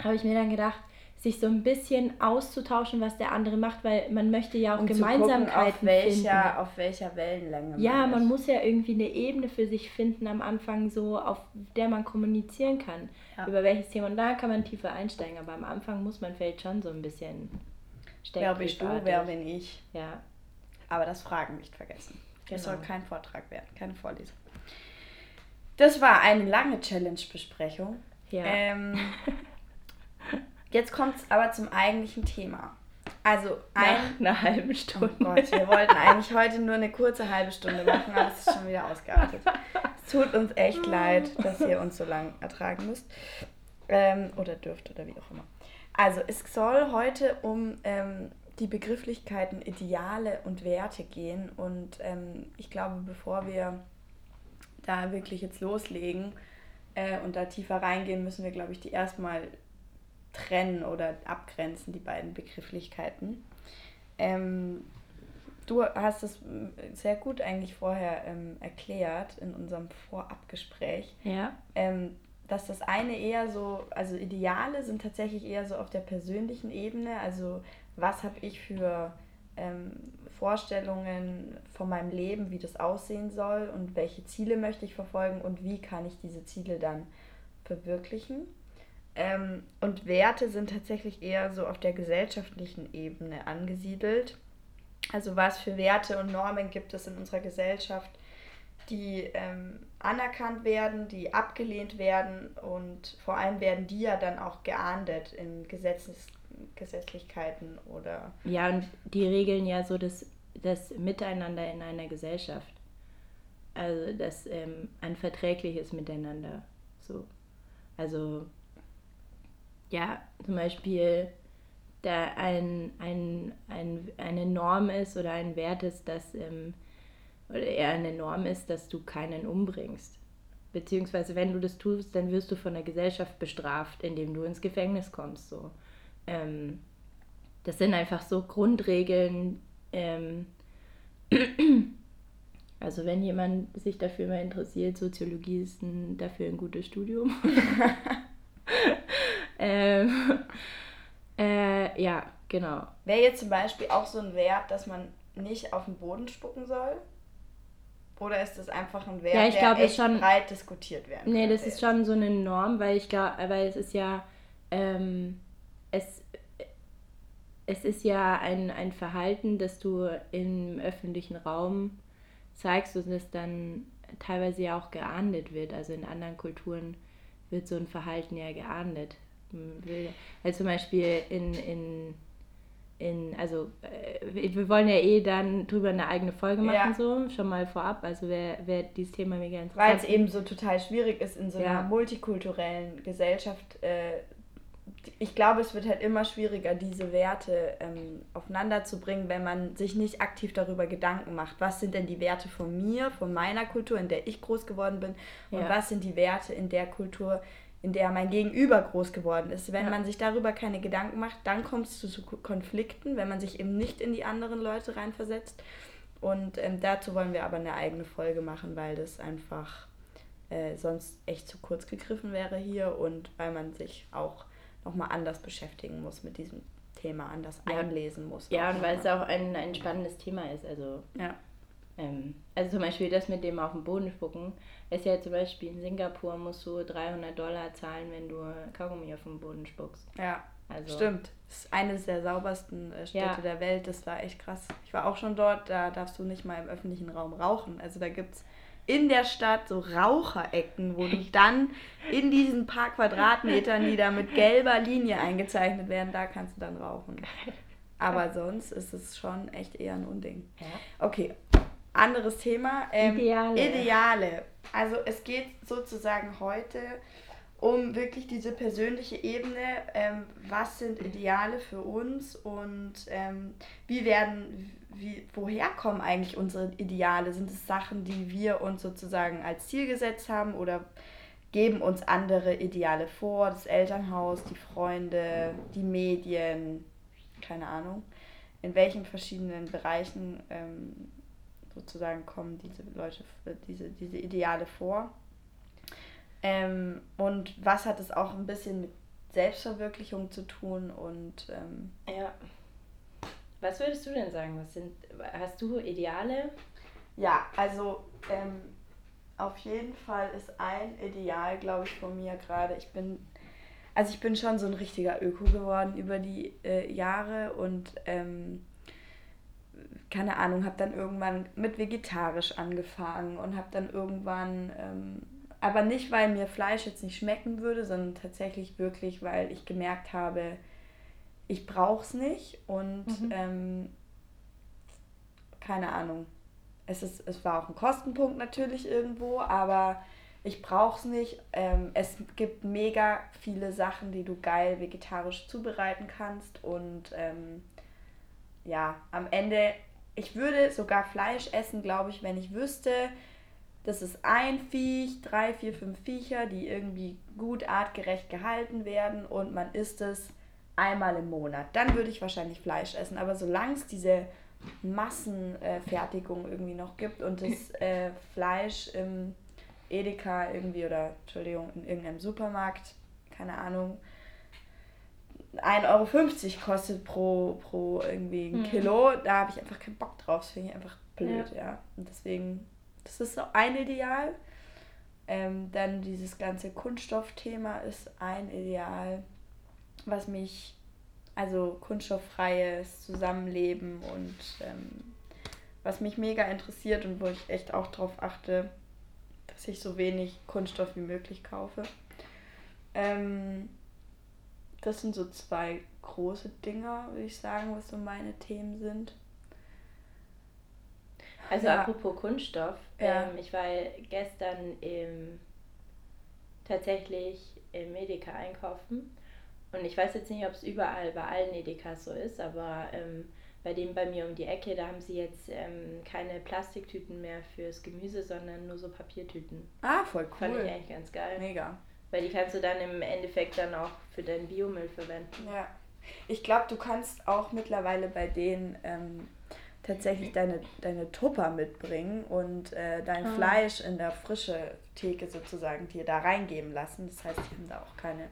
habe ich mir dann gedacht, sich so ein bisschen auszutauschen, was der andere macht, weil man möchte ja auch um Gemeinsamkeiten gucken, auf welcher, finden. Auf welcher Wellenlänge man Ja, ist. man muss ja irgendwie eine Ebene für sich finden am Anfang, so auf der man kommunizieren kann. Ja. Über welches Thema. Und da kann man tiefer einsteigen, aber am Anfang muss man vielleicht schon so ein bisschen Wer bist du, wer bin ich? Ja. Aber das Fragen nicht vergessen. Das Genau. soll kein Vortrag werden, keine Vorlesung. Das war eine lange Challenge-Besprechung. Ja. Ähm, jetzt kommt es aber zum eigentlichen Thema. Also ein, Nach einer halben Stunde. Oh Gott, wir wollten eigentlich heute nur eine kurze halbe Stunde machen, aber es ist schon wieder ausgeartet. Es tut uns echt leid, dass ihr uns so lange ertragen müsst. Ähm, oder dürft oder wie auch immer. Also es soll heute um ähm, die Begrifflichkeiten Ideale und Werte gehen. Und ähm, ich glaube, bevor wir da wirklich jetzt loslegen äh, und da tiefer reingehen, müssen wir, glaube ich, die erstmal trennen oder abgrenzen, die beiden Begrifflichkeiten. Ähm, du hast es sehr gut eigentlich vorher ähm, erklärt in unserem Vorabgespräch, Ja. ähm, dass das eine eher so, also Ideale sind tatsächlich eher so auf der persönlichen Ebene, also was habe ich für ähm, Vorstellungen von meinem Leben, wie das aussehen soll und welche Ziele möchte ich verfolgen und wie kann ich diese Ziele dann verwirklichen. Ähm, und Werte sind tatsächlich eher so auf der gesellschaftlichen Ebene angesiedelt. Also was für Werte und Normen gibt es in unserer Gesellschaft, die ähm, anerkannt werden, die abgelehnt werden und vor allem werden die ja dann auch geahndet in Gesetzes Gesetzlichkeiten oder Ja, und die regeln ja so das, das Miteinander in einer Gesellschaft. Also das ähm, ein verträgliches Miteinander. So. Also ja, zum Beispiel da ein, ein, ein, eine Norm ist oder ein Wert ist, dass ähm, oder eher eine Norm ist, dass du keinen umbringst. Beziehungsweise wenn du das tust, dann wirst du von der Gesellschaft bestraft, indem du ins Gefängnis kommst. So. Ähm, das sind einfach so Grundregeln. Ähm, also wenn jemand sich dafür mal interessiert, Soziologie ist ein, dafür ein gutes Studium. ähm, äh, ja, genau. Wäre jetzt zum Beispiel auch so ein Wert, dass man nicht auf den Boden spucken soll? Oder ist das einfach ein Wert, Ja, ich der glaube, echt schon- breit diskutiert werden Nee, das ist schon so eine Norm, weil ich glaube, weil es ist ja, ähm, es, es ist ja ein, ein Verhalten, das du im öffentlichen Raum zeigst und das dann teilweise ja auch geahndet wird. Also in anderen Kulturen wird so ein Verhalten ja geahndet. Will- Also zum Beispiel in, in, in also äh, wir wollen ja eh dann drüber eine eigene Folge machen, Ja. so, schon mal vorab. Also wer, wer dieses Thema mega interessant Weil es eben so total schwierig ist in so einer Ja. multikulturellen Gesellschaft. Äh, ich glaube, es wird halt immer schwieriger, diese Werte ähm, aufeinander zu bringen, wenn man sich nicht aktiv darüber Gedanken macht. Was sind denn die Werte von mir, von meiner Kultur, in der ich groß geworden bin? Und Ja. was sind die Werte in der Kultur, in der mein Gegenüber groß geworden ist? Wenn Ja. man sich darüber keine Gedanken macht, dann kommt es zu Konflikten, wenn man sich eben nicht in die anderen Leute reinversetzt. Und ähm, dazu wollen wir aber eine eigene Folge machen, weil das einfach äh, sonst echt zu kurz gegriffen wäre hier und weil man sich auch nochmal anders beschäftigen muss mit diesem Thema, anders Ja. einlesen muss. Ja, und weil es auch ein, ein spannendes Thema ist. Also, Ja. Ähm, also zum Beispiel das mit dem auf den Boden spucken. Ist ja zum Beispiel in Singapur musst du 300 Dollar zahlen, wenn du Kaugummi auf den Boden spuckst. Ja, Also, stimmt. Das ist eines der saubersten äh, Städte Ja. der Welt. Das war echt krass. Ich war auch schon dort, da darfst du nicht mal im öffentlichen Raum rauchen. Also da gibt es in der Stadt so Raucherecken, wo du dann in diesen paar Quadratmetern, die da mit gelber Linie eingezeichnet werden, da kannst du dann rauchen. Aber sonst ist es schon echt eher ein Unding. Okay, anderes Thema. Ähm, Ideale. Ideale. Also es geht sozusagen heute um wirklich diese persönliche Ebene. Ähm, was sind Ideale für uns und ähm, wie werden, wie, woher kommen eigentlich unsere Ideale? Sind es Sachen, die wir uns sozusagen als Ziel gesetzt haben oder geben uns andere Ideale vor? Das Elternhaus, die Freunde, die Medien, keine Ahnung. In welchen verschiedenen Bereichen ähm, sozusagen kommen diese Leute, diese, diese Ideale vor? Ähm, und was hat es auch ein bisschen mit Selbstverwirklichung zu tun und ähm, ja. Was würdest du denn sagen? Was sind, hast du Ideale? Ja, also ähm, auf jeden Fall ist ein Ideal, glaube ich, von mir gerade. Ich bin, also ich bin schon so ein richtiger Öko geworden über die äh, Jahre und ähm, keine Ahnung, habe dann irgendwann mit vegetarisch angefangen und habe dann irgendwann ähm, aber nicht, weil mir Fleisch jetzt nicht schmecken würde, sondern tatsächlich wirklich, weil ich gemerkt habe, ich brauche es nicht und mhm. ähm, keine Ahnung. Es, ist, es war auch ein Kostenpunkt natürlich irgendwo, aber ich brauche es nicht. Ähm, es gibt mega viele Sachen, die du geil vegetarisch zubereiten kannst und ähm, ja, am Ende, ich würde sogar Fleisch essen, glaube ich, wenn ich wüsste, das ist ein Viech, drei, vier, fünf Viecher, die irgendwie gut artgerecht gehalten werden und man isst es einmal im Monat. Dann würde ich wahrscheinlich Fleisch essen. Aber solange es diese Massenfertigung äh, irgendwie noch gibt und das äh, Fleisch im Edeka irgendwie oder Entschuldigung, in irgendeinem Supermarkt, keine Ahnung, 1,50 Euro kostet pro, pro irgendwie ein mhm. Kilo, da habe ich einfach keinen Bock drauf. Das finde ich einfach blöd, ja. ja. Und deswegen das ist so ein Ideal. Ähm, dann dieses ganze Kunststoffthema ist ein Ideal, was mich, also kunststofffreies Zusammenleben und ähm, was mich mega interessiert und wo ich echt auch darauf achte, dass ich so wenig Kunststoff wie möglich kaufe. Ähm, das sind so zwei große Dinger, würde ich sagen, was so meine Themen sind. Also ja. apropos Kunststoff, ja. ähm, ich war gestern im, tatsächlich im Edeka einkaufen und ich weiß jetzt nicht, ob es überall bei allen Edekas so ist, aber ähm, bei dem bei mir um die Ecke, da haben sie jetzt ähm, keine Plastiktüten mehr fürs Gemüse, sondern nur so Papiertüten. Ah, voll cool. Fand ich eigentlich ganz geil. Mega. Weil die kannst du dann im Endeffekt dann auch für deinen Biomüll verwenden. Ja. Ich glaube, du kannst auch mittlerweile bei denen ähm, tatsächlich deine, deine Tupper mitbringen und äh, dein ah. Fleisch in der frische Theke sozusagen dir da reingeben lassen. Das heißt, die haben da auch keine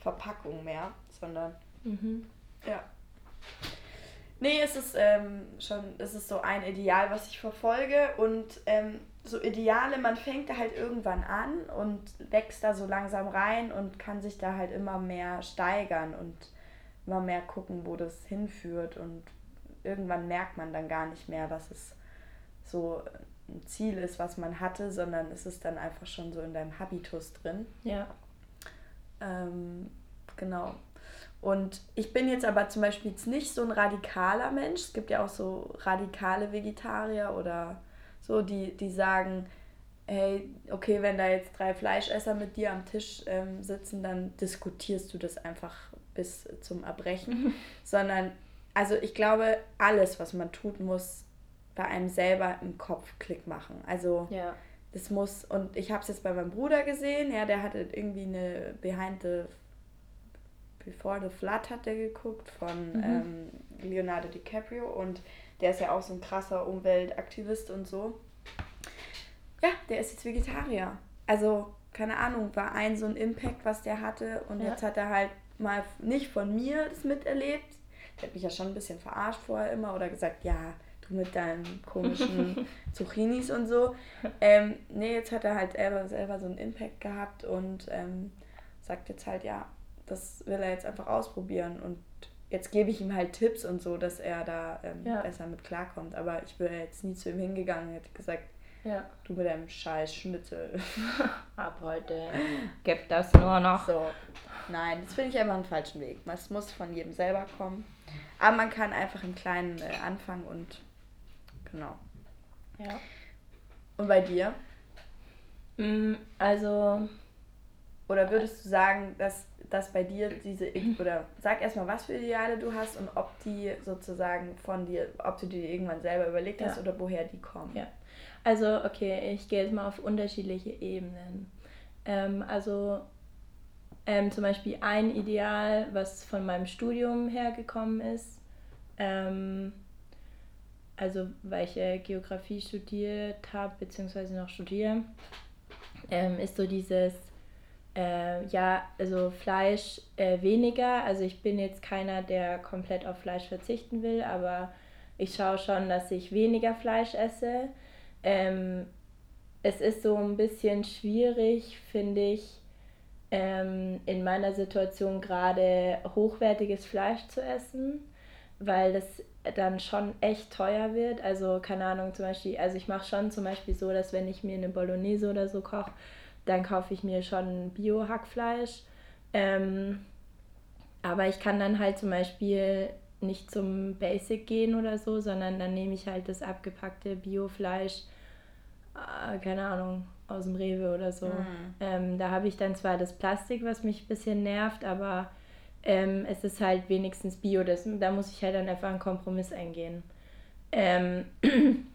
Verpackung mehr, sondern mhm. ja. Nee, es ist ähm, schon, es ist so ein Ideal, was ich verfolge und ähm, so Ideale, man fängt da halt irgendwann an und wächst da so langsam rein und kann sich da halt immer mehr steigern und immer mehr gucken, wo das hinführt und irgendwann merkt man dann gar nicht mehr, was es so ein Ziel ist, was man hatte, sondern es ist dann einfach schon so in deinem Habitus drin. Ja. Ähm, genau. Und ich bin jetzt aber zum Beispiel jetzt nicht so ein radikaler Mensch. Es gibt ja auch so radikale Vegetarier oder so, die, die sagen, hey, okay, wenn da jetzt drei Fleischesser mit dir am Tisch ähm, sitzen, dann diskutierst du das einfach bis zum Erbrechen. Sondern also ich glaube, alles, was man tut, muss bei einem selber im Kopf Klick machen. Also ja. das muss, und ich habe es jetzt bei meinem Bruder gesehen, ja, der hatte irgendwie eine Behind the Before the Flood hat der geguckt von mhm. ähm, Leonardo DiCaprio und der ist ja auch so ein krasser Umweltaktivist und so. Ja, der ist jetzt Vegetarier. Also, keine Ahnung, war ein so ein Impact, was der hatte und ja. jetzt hat er halt mal nicht von mir das miterlebt, der hat mich ja schon ein bisschen verarscht vorher immer oder gesagt, ja, du mit deinen komischen Zucchinis und so. Ähm, nee, jetzt hat er halt selber, selber so einen Impact gehabt und ähm, sagt jetzt halt, ja, das will er jetzt einfach ausprobieren und jetzt gebe ich ihm halt Tipps und so, dass er da ähm, ja. besser mit klarkommt. Aber ich wäre jetzt nie zu ihm hingegangen und hätte gesagt, Ja. Du mit deinem scheiß Schnitzel. Ab heute gibt das nur noch. So. Nein, das finde ich einfach einen falschen Weg. Es muss von jedem selber kommen. Aber man kann einfach im Kleinen äh, anfangen und genau. Ja. Und bei dir? Mm, also. Oder würdest du sagen, dass, dass bei dir diese, oder sag erstmal, was für Ideale du hast und ob die sozusagen von dir, ob du dir irgendwann selber überlegt hast Ja. oder woher die kommen? Ja. Also, okay, ich gehe jetzt mal auf unterschiedliche Ebenen. Ähm, also, ähm, zum Beispiel ein Ideal, was von meinem Studium hergekommen ist, ähm, also weil ich äh, Geografie studiert habe, beziehungsweise noch studiere, ähm, ist so dieses, äh, ja, also Fleisch äh, weniger. Also ich bin jetzt keiner, der komplett auf Fleisch verzichten will, aber ich schaue schon, dass ich weniger Fleisch esse. Ähm, es ist so ein bisschen schwierig, finde ich, ähm, in meiner Situation gerade hochwertiges Fleisch zu essen, weil das dann schon echt teuer wird. Also keine Ahnung, zum Beispiel, also ich mache schon zum Beispiel so, dass wenn ich mir eine Bolognese oder so koche, dann kaufe ich mir schon Bio-Hackfleisch. Ähm, aber ich kann dann halt zum Beispiel nicht zum Basic gehen oder so, sondern dann nehme ich halt das abgepackte Biofleisch, äh, keine Ahnung, aus dem Rewe oder so. Mhm. Ähm, da habe ich dann zwar das Plastik, was mich ein bisschen nervt, aber ähm, es ist halt wenigstens Bio. Das, da muss ich halt dann einfach einen Kompromiss eingehen. Ähm,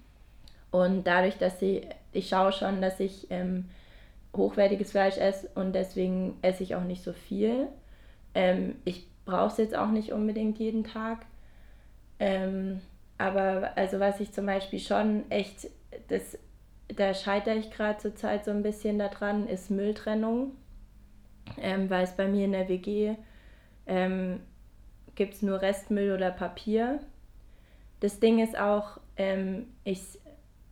und dadurch, dass ich, ich schaue schon, dass ich ähm, hochwertiges Fleisch esse und deswegen esse ich auch nicht so viel. Ähm, ich brauche es jetzt auch nicht unbedingt jeden Tag. Ähm, aber also was ich zum Beispiel schon echt, das, da scheitere ich gerade zurzeit so ein bisschen daran, ist Mülltrennung. Ähm, weil es bei mir in der WG ähm, gibt es nur Restmüll oder Papier. Das Ding ist auch, ähm, ich,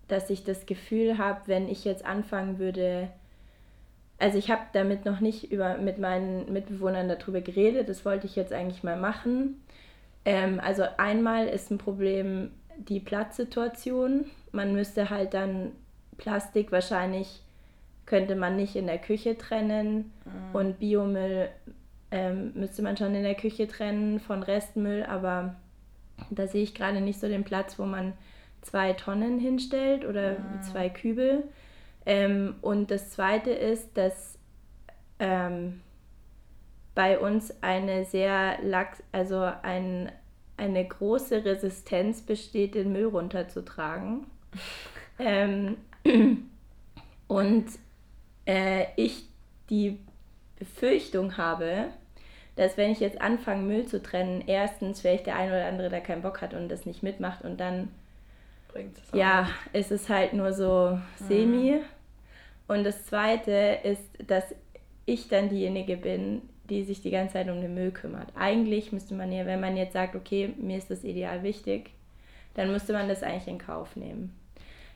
dass ich das Gefühl habe, wenn ich jetzt anfangen würde, also ich habe damit noch nicht über, mit meinen Mitbewohnern darüber geredet, das wollte ich jetzt eigentlich mal machen. Ähm, also einmal ist ein Problem die Platzsituation. Man müsste halt dann Plastik wahrscheinlich könnte man nicht in der Küche trennen Mhm. und Biomüll ähm, müsste man schon in der Küche trennen von Restmüll, aber da sehe ich gerade nicht so den Platz, wo man zwei Tonnen hinstellt oder Mhm. zwei Kübel. Ähm, und das Zweite ist, dass ähm, bei uns eine sehr lax, also ein, eine große Resistenz besteht, den Müll runterzutragen. ähm, und äh, ich die Befürchtung habe, dass wenn ich jetzt anfange, Müll zu trennen, erstens vielleicht der ein oder andere da keinen Bock hat und das nicht mitmacht und dann Bringt's es ja, ist es halt nur so semi. Und das Zweite ist, dass ich dann diejenige bin, die sich die ganze Zeit um den Müll kümmert. Eigentlich müsste man ja, wenn man jetzt sagt, okay, mir ist das Ideal wichtig, dann müsste man das eigentlich in Kauf nehmen.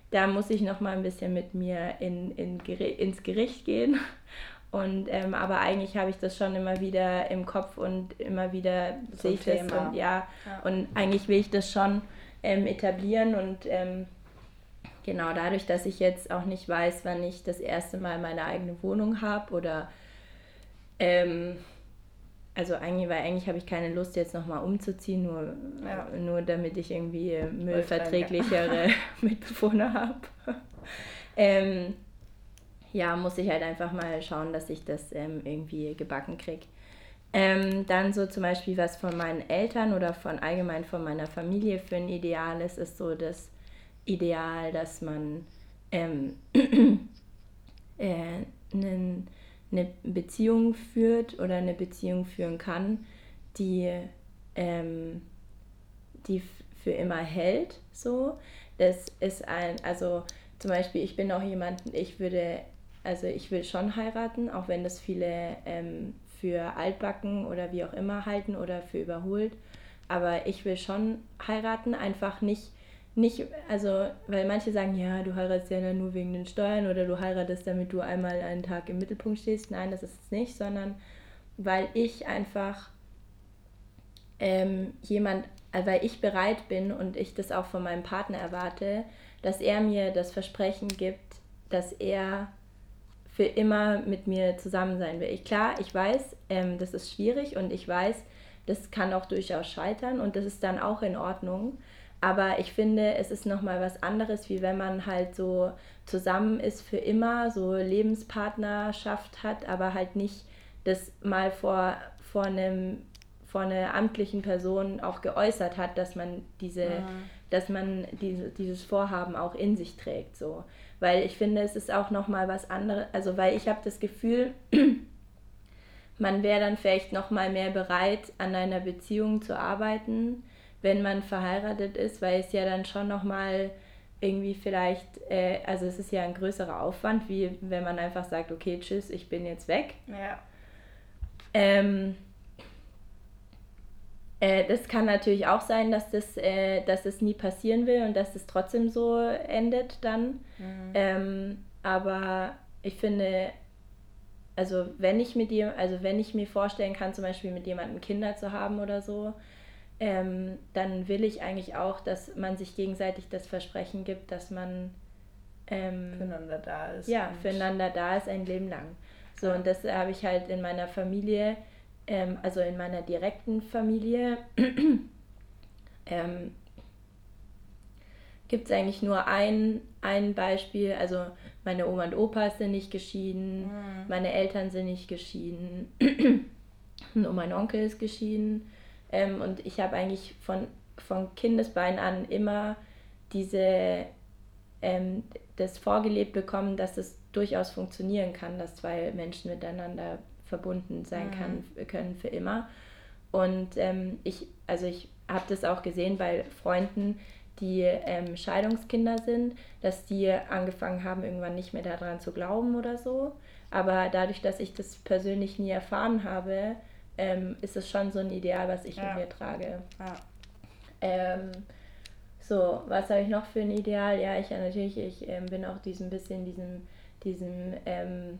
Da muss ich noch mal ein bisschen mit mir in, in, ins Gericht gehen. Und, ähm, aber eigentlich habe ich das schon immer wieder im Kopf und immer wieder sehe ich das Thema. und ja, Ja. und eigentlich will ich das schon ähm, etablieren und ähm, genau dadurch, dass ich jetzt auch nicht weiß, wann ich das erste Mal meine eigene Wohnung habe oder ähm, also eigentlich, weil eigentlich habe ich keine Lust jetzt nochmal umzuziehen, nur, Ja. nur damit ich irgendwie müllverträglichere Mitbewohner habe. ähm, ja, muss ich halt einfach mal schauen, dass ich das ähm, irgendwie gebacken kriege. Ähm, dann so zum Beispiel, was von meinen Eltern oder von allgemein von meiner Familie für ein Ideal ist, ist so das Ideal, dass man ähm, äh, einen, eine Beziehung führt oder eine Beziehung führen kann, die, ähm, die für immer hält. So, das ist ein, also zum Beispiel, ich bin auch jemand, ich würde, also ich will schon heiraten, auch wenn das viele ähm, für altbacken oder wie auch immer halten oder für überholt. Aber ich will schon heiraten, einfach nicht, nicht, also, weil manche sagen, ja, du heiratest ja nur wegen den Steuern oder du heiratest, damit du einmal einen Tag im Mittelpunkt stehst. Nein, das ist es nicht, sondern weil ich einfach ähm, jemand, äh, weil ich bereit bin und ich das auch von meinem Partner erwarte, dass er mir das Versprechen gibt, dass er für immer mit mir zusammen sein will. Ich, klar, ich weiß, ähm, das ist schwierig und ich weiß, das kann auch durchaus scheitern und das ist dann auch in Ordnung. Aber ich finde, es ist nochmal was anderes, wie wenn man halt so zusammen ist für immer, so Lebenspartnerschaft hat, aber halt nicht das mal vor, vor, einem, vor einer amtlichen Person auch geäußert hat, dass man diese, mhm. dass man diese, dieses Vorhaben auch in sich trägt. So. Weil ich finde, es ist auch nochmal was anderes, also weil ich habe das Gefühl, man wäre dann vielleicht nochmal mehr bereit, an einer Beziehung zu arbeiten, wenn man verheiratet ist, weil es ja dann schon nochmal irgendwie vielleicht, äh, also es ist ja ein größerer Aufwand, wie wenn man einfach sagt, okay, tschüss, ich bin jetzt weg. Ja. Ähm, äh, das kann natürlich auch sein, dass das, äh, dass das nie passieren will und dass das trotzdem so endet dann. Mhm. Ähm, aber ich finde, also wenn ich mit dir, also wenn ich mir vorstellen kann, zum Beispiel mit jemandem Kinder zu haben oder so, ähm, dann will ich eigentlich auch, dass man sich gegenseitig das Versprechen gibt, dass man ähm, füreinander da ist. Ja, füreinander da ist ein Leben lang. So, ja. und das habe ich halt in meiner Familie, ähm, also in meiner direkten Familie, ähm, gibt es eigentlich nur ein, ein Beispiel. Also meine Oma und Opa sind nicht geschieden, mhm. meine Eltern sind nicht geschieden, und mein Onkel ist geschieden. Ähm, und ich habe eigentlich von, von Kindesbein an immer diese, ähm, das vorgelebt bekommen, dass es durchaus funktionieren kann, dass zwei Menschen miteinander verbunden sein mhm. kann, können für immer. Und ähm, ich, also ich habe das auch gesehen bei Freunden, die ähm, Scheidungskinder sind, dass die angefangen haben, irgendwann nicht mehr daran zu glauben oder so. Aber dadurch, dass ich das persönlich nie erfahren habe, ähm, ist es schon so ein Ideal, was ich ja. mit mir trage. Ja. Ähm, so, was habe ich noch für ein Ideal? Ja, ich ja natürlich, ich ähm, bin auch diesem bisschen diesem, diesem ähm,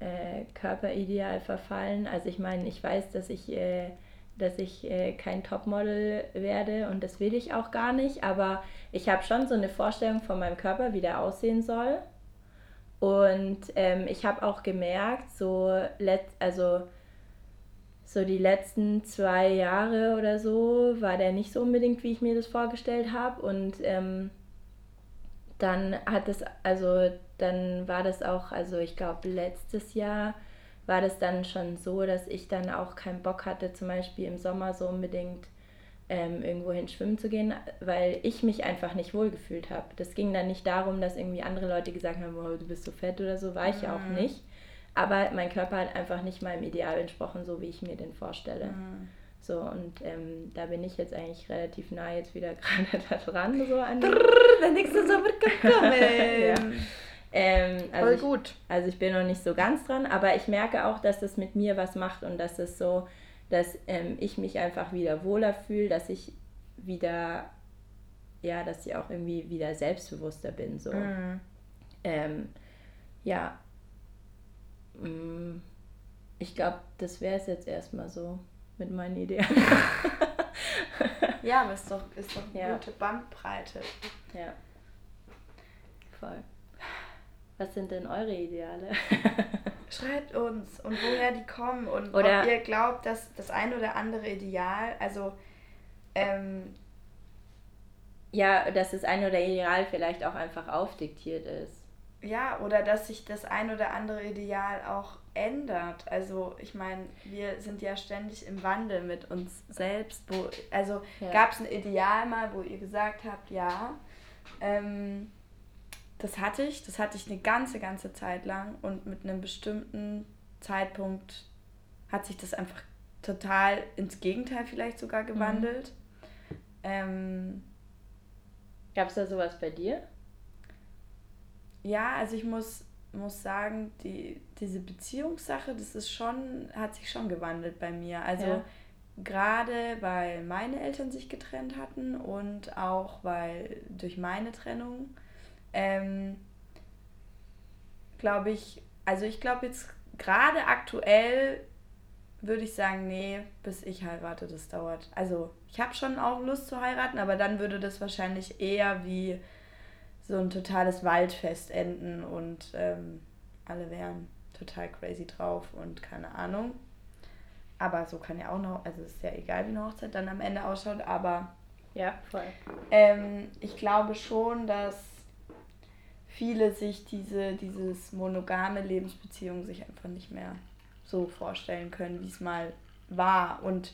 äh, Körperideal verfallen. Also ich meine, ich weiß, dass ich, äh, dass ich äh, kein Topmodel werde und das will ich auch gar nicht, aber ich habe schon so eine Vorstellung von meinem Körper, wie der aussehen soll. Und ähm, ich habe auch gemerkt, so letzt, also so die letzten zwei Jahre oder so war der nicht so unbedingt, wie ich mir das vorgestellt habe. Und ähm, dann hat es, also dann war das auch, also ich glaube letztes Jahr war das dann schon so, dass ich dann auch keinen Bock hatte, zum Beispiel im Sommer so unbedingt ähm, irgendwo hin schwimmen zu gehen, weil ich mich einfach nicht wohlgefühlt habe. Das ging dann nicht darum, dass irgendwie andere Leute gesagt haben, oh, du bist so fett oder so, war ich ja auch mhm. nicht. Aber mein Körper hat einfach nicht meinem Ideal entsprochen, so wie ich mir den vorstelle. Mhm. So, und ähm, da bin ich jetzt eigentlich relativ nah jetzt wieder gerade da dran, so an der nächste Sommer kommen. ja. ähm, also Voll gut. Ich, also ich bin noch nicht so ganz dran, aber ich merke auch, dass das mit mir was macht und dass es so, dass ähm, ich mich einfach wieder wohler fühle, dass ich wieder, ja, dass ich auch irgendwie wieder selbstbewusster bin. So. Mhm. Ähm, ja, ich glaube, das wäre es jetzt erstmal so mit meinen Ideen. ja, aber ist doch, ist doch eine ja. gute Bandbreite. Ja. Voll. Was sind denn eure Ideale? Schreibt uns und woher die kommen und oder ob ihr glaubt, dass das ein oder andere Ideal, also ähm, ja, dass das ein oder Ideal vielleicht auch einfach aufdiktiert ist ja, oder dass sich das ein oder andere Ideal auch ändert. Also ich meine, wir sind ja ständig im Wandel mit uns selbst. Wo, also ja. gab es ein Ideal mal, wo ihr gesagt habt, ja, ähm, das hatte ich, das hatte ich eine ganze, ganze Zeit lang und mit einem bestimmten Zeitpunkt hat sich das einfach total ins Gegenteil vielleicht sogar mhm. gewandelt. Mhm. Ähm, Gab es da sowas bei dir? Ja, also ich muss, muss sagen, die, diese Beziehungssache, das ist schon, hat sich schon gewandelt bei mir. Also ja. gerade weil meine Eltern sich getrennt hatten und auch weil durch meine Trennung, ähm, glaube ich, also ich glaube jetzt gerade aktuell würde ich sagen, nee, bis ich heirate, das dauert. Also ich habe schon auch Lust zu heiraten, aber dann würde das wahrscheinlich eher wie so ein totales Waldfest enden und ähm, alle wären total crazy drauf und keine Ahnung. Aber so kann ja auch noch, also ist ja egal, wie eine Hochzeit dann am Ende ausschaut, aber ja, voll. Ähm, ich glaube schon, dass viele sich diese dieses monogame Lebensbeziehung sich einfach nicht mehr so vorstellen können, wie es mal war. Und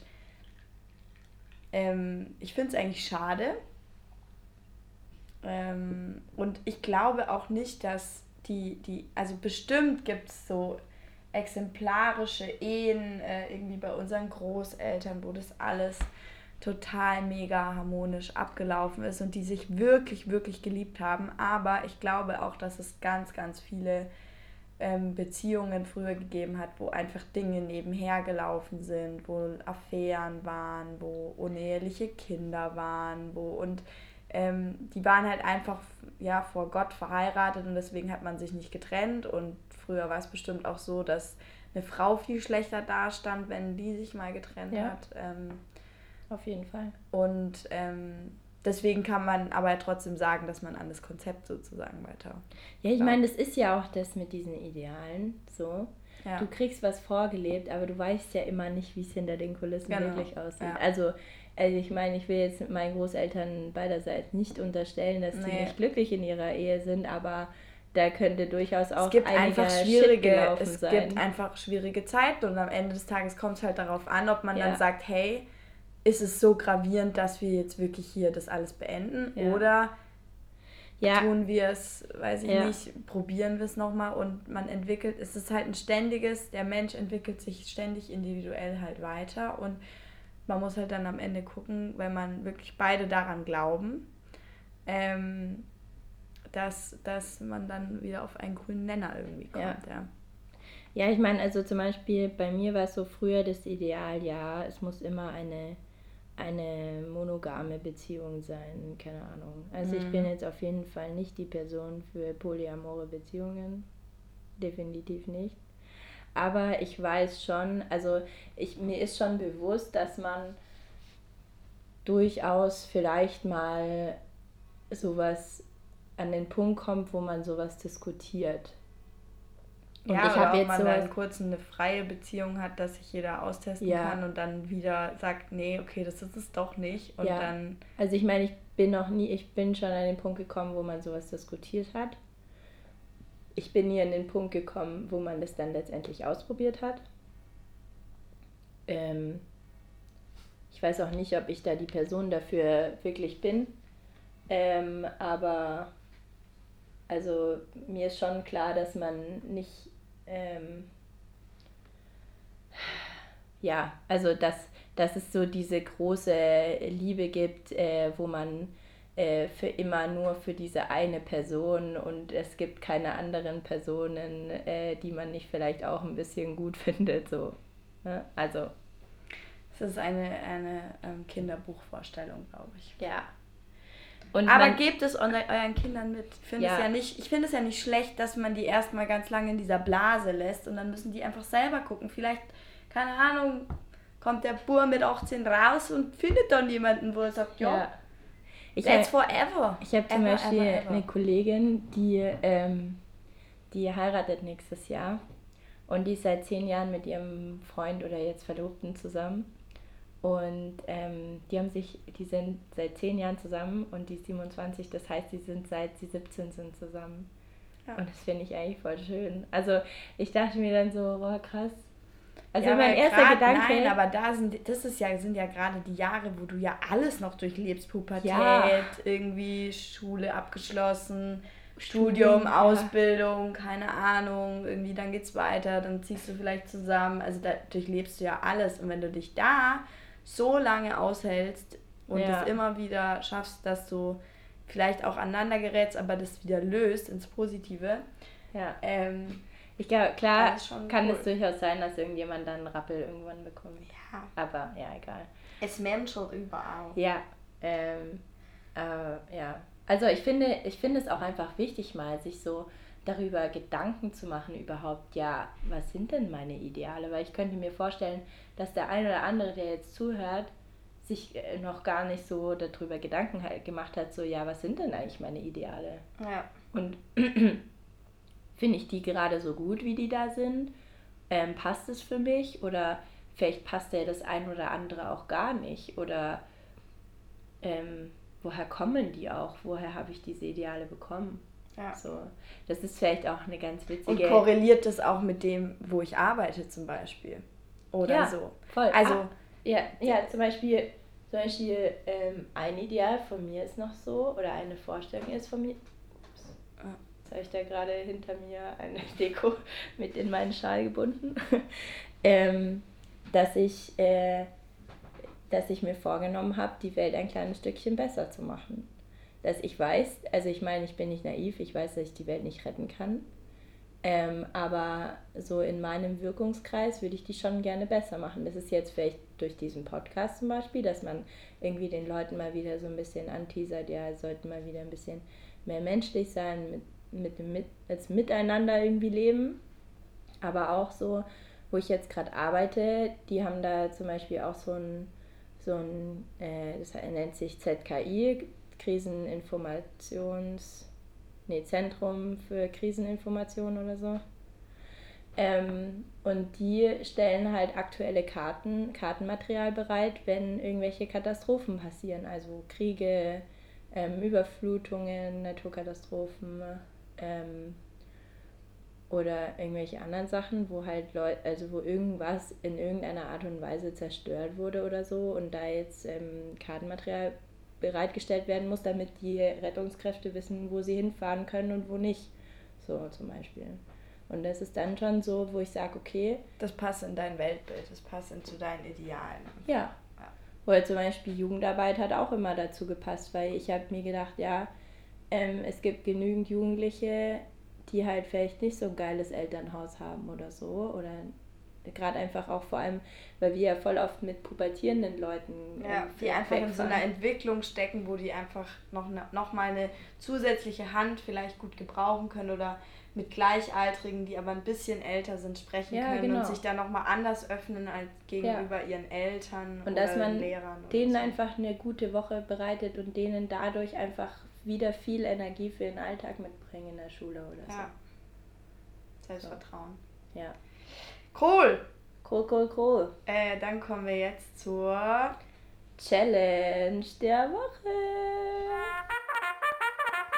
ähm, ich finde es eigentlich schade. Ähm, und ich glaube auch nicht, dass die, die, also bestimmt gibt es so exemplarische Ehen äh, irgendwie bei unseren Großeltern, wo das alles total mega harmonisch abgelaufen ist und die sich wirklich, wirklich geliebt haben. Aber ich glaube auch, dass es ganz, ganz viele ähm, Beziehungen früher gegeben hat, wo einfach Dinge nebenher gelaufen sind, wo Affären waren, wo uneheliche Kinder waren, wo und ähm, die waren halt einfach ja vor Gott verheiratet und deswegen hat man sich nicht getrennt und früher war es bestimmt auch so, dass eine Frau viel schlechter dastand, wenn die sich mal getrennt ja. hat. Ähm, auf jeden Fall. Und ähm, deswegen kann man aber trotzdem sagen, dass man an das Konzept sozusagen weiter. Ja, ich meine, das ist ja auch das mit diesen Idealen so. Ja. Du kriegst was vorgelebt, aber du weißt ja immer nicht, wie es hinter den Kulissen genau. wirklich aussieht. Ja. Also, also ich meine, ich will jetzt mit meinen Großeltern beiderseits nicht unterstellen, dass nee. sie nicht glücklich in ihrer Ehe sind, aber da könnte durchaus auch es gibt einfach schwierige es sein. gibt einfach schwierige Zeiten und am Ende des Tages kommt es halt darauf an, ob man ja. dann sagt, hey, ist es so gravierend, dass wir jetzt wirklich hier das alles beenden ja. oder ja. tun wir es, weiß ich ja. nicht, probieren wir es nochmal und man entwickelt, es ist halt ein ständiges, der Mensch entwickelt sich ständig individuell halt weiter und man muss halt dann am Ende gucken, wenn man wirklich beide daran glauben, ähm, dass, dass man dann wieder auf einen grünen Nenner irgendwie kommt, ja. ja. Ich meine, also zum Beispiel bei mir war es so früher das Ideal, ja, es muss immer eine eine monogame Beziehung sein, keine Ahnung. Also mhm. ich bin jetzt auf jeden Fall nicht die Person für polyamore Beziehungen, definitiv nicht. Aber ich weiß schon, also ich, mir ist schon bewusst, dass man durchaus vielleicht mal sowas an den Punkt kommt, wo man sowas diskutiert. Und ja, ich habe jetzt man so dann kurz eine freie Beziehung hat, dass sich jeder austesten ja. kann und dann wieder sagt, nee, okay, das ist es doch nicht. Und ja. dann. Also ich meine, ich bin noch nie, ich bin schon an den Punkt gekommen, wo man sowas diskutiert hat. Ich bin nie an den Punkt gekommen, wo man das dann letztendlich ausprobiert hat. Ähm, ich weiß auch nicht, ob ich da die Person dafür wirklich bin. Ähm, aber also mir ist schon klar, dass man nicht ähm, ja, also dass, dass es so diese große Liebe gibt, äh, wo man äh, für immer nur für diese eine Person und es gibt keine anderen Personen, äh, die man nicht vielleicht auch ein bisschen gut findet. So. Ne? Also. Es ist eine, eine ähm, Kinderbuchvorstellung, glaube ich. Ja, und Aber gebt es euren Kindern mit. Ich finde ja. es ja nicht, ich finde es ja nicht schlecht, dass man die erstmal ganz lange in dieser Blase lässt und dann müssen die einfach selber gucken. Vielleicht, keine Ahnung, kommt der Bur mit 18 raus und findet dann jemanden, wo er sagt, ja. Ich That's forever. Ich habe zum Beispiel ever, ever. eine Kollegin, die, ähm, die heiratet nächstes Jahr und die ist seit zehn Jahren mit ihrem Freund oder jetzt Verlobten zusammen. Und ähm, die haben sich, die sind seit zehn Jahren zusammen und die 27, das heißt, die sind seit sie 17 sind zusammen. Ja. Und das finde ich eigentlich voll schön. Also ich dachte mir dann so, boah, krass. Also ja, mein erster grad, Gedanke. Nein, aber da sind, das ist ja, sind ja gerade die Jahre, wo du ja alles noch durchlebst. Pubertät, ja. irgendwie Schule abgeschlossen, Studium, ja. Ausbildung, keine Ahnung, irgendwie dann geht's weiter, dann ziehst du vielleicht zusammen. Also da durchlebst du ja alles. Und wenn du dich da so lange aushältst und es immer wieder schaffst, dass du vielleicht auch aneinander gerätst, aber das wieder löst ins Positive. Ja. Ähm, ich glaube, klar kann cool. es durchaus sein, dass irgendjemand dann einen Rappel irgendwann bekommt. Ja. Aber ja, egal. Es menschelt überall. Ja. Ähm, äh, ja. Also ich finde, ich finde es auch einfach wichtig, mal sich so darüber Gedanken zu machen, überhaupt, ja, was sind denn meine Ideale? Weil ich könnte mir vorstellen, dass der eine oder andere, der jetzt zuhört, sich äh, noch gar nicht so darüber Gedanken halt gemacht hat, so ja, was sind denn eigentlich meine Ideale? Ja. Und finde ich die gerade so gut, wie die da sind? Ähm, passt es für mich? Oder vielleicht passt ja das ein oder andere auch gar nicht? Oder ähm, woher kommen die auch? Woher habe ich diese Ideale bekommen? Ja. So, das ist vielleicht auch eine ganz witzige. Und korreliert das auch mit dem, wo ich arbeite zum Beispiel? Oder ja, so. Voll. Also ah, ja, ja, zum Beispiel, zum Beispiel ähm, ein Ideal von mir ist noch so, oder eine Vorstellung ist von mir. Habe ich da gerade hinter mir eine Deko mit in meinen Schal gebunden. ähm, dass ich, äh, dass ich mir vorgenommen habe, die Welt ein kleines Stückchen besser zu machen. Dass ich weiß, also ich meine, ich bin nicht naiv, ich weiß, dass ich die Welt nicht retten kann. Ähm, aber so in meinem Wirkungskreis würde ich die schon gerne besser machen. Das ist jetzt vielleicht durch diesen Podcast zum Beispiel, dass man irgendwie den Leuten mal wieder so ein bisschen anteasert, ja, sollten mal wieder ein bisschen mehr menschlich sein, mit, mit mit, als Miteinander irgendwie leben. Aber auch so, wo ich jetzt gerade arbeite, die haben da zum Beispiel auch so ein, so ein äh, das nennt sich ZKI, Kriseninformations, nee, Zentrum für Kriseninformation oder so. Ähm, und die stellen halt aktuelle Karten, Kartenmaterial bereit, wenn irgendwelche Katastrophen passieren, also Kriege, ähm, Überflutungen, Naturkatastrophen ähm, oder irgendwelche anderen Sachen, wo halt Leute, also wo irgendwas in irgendeiner Art und Weise zerstört wurde oder so und da jetzt ähm, Kartenmaterial bereitgestellt werden muss, damit die Rettungskräfte wissen, wo sie hinfahren können und wo nicht. So zum Beispiel. Und das ist dann schon so, wo ich sage, okay. Das passt in dein Weltbild, das passt in zu deinen Idealen. Ja. ja. Oder zum Beispiel Jugendarbeit hat auch immer dazu gepasst, weil ich habe mir gedacht, ja, ähm, es gibt genügend Jugendliche, die halt vielleicht nicht so ein geiles Elternhaus haben oder so. Oder gerade einfach auch vor allem, weil wir ja voll oft mit pubertierenden Leuten. Ja, die einfach in so einer Entwicklung stecken, wo die einfach noch, ne, noch mal eine zusätzliche Hand vielleicht gut gebrauchen können oder mit Gleichaltrigen, die aber ein bisschen älter sind, sprechen ja, können genau. und sich da nochmal anders öffnen als gegenüber ja. ihren Eltern und dass man denen so. einfach eine gute Woche bereitet und denen dadurch einfach wieder viel Energie für den Alltag mitbringen in der Schule oder so. Ja. Selbstvertrauen. So. Ja. Cool. Cool, cool, cool. Äh, dann kommen wir jetzt zur Challenge der Woche.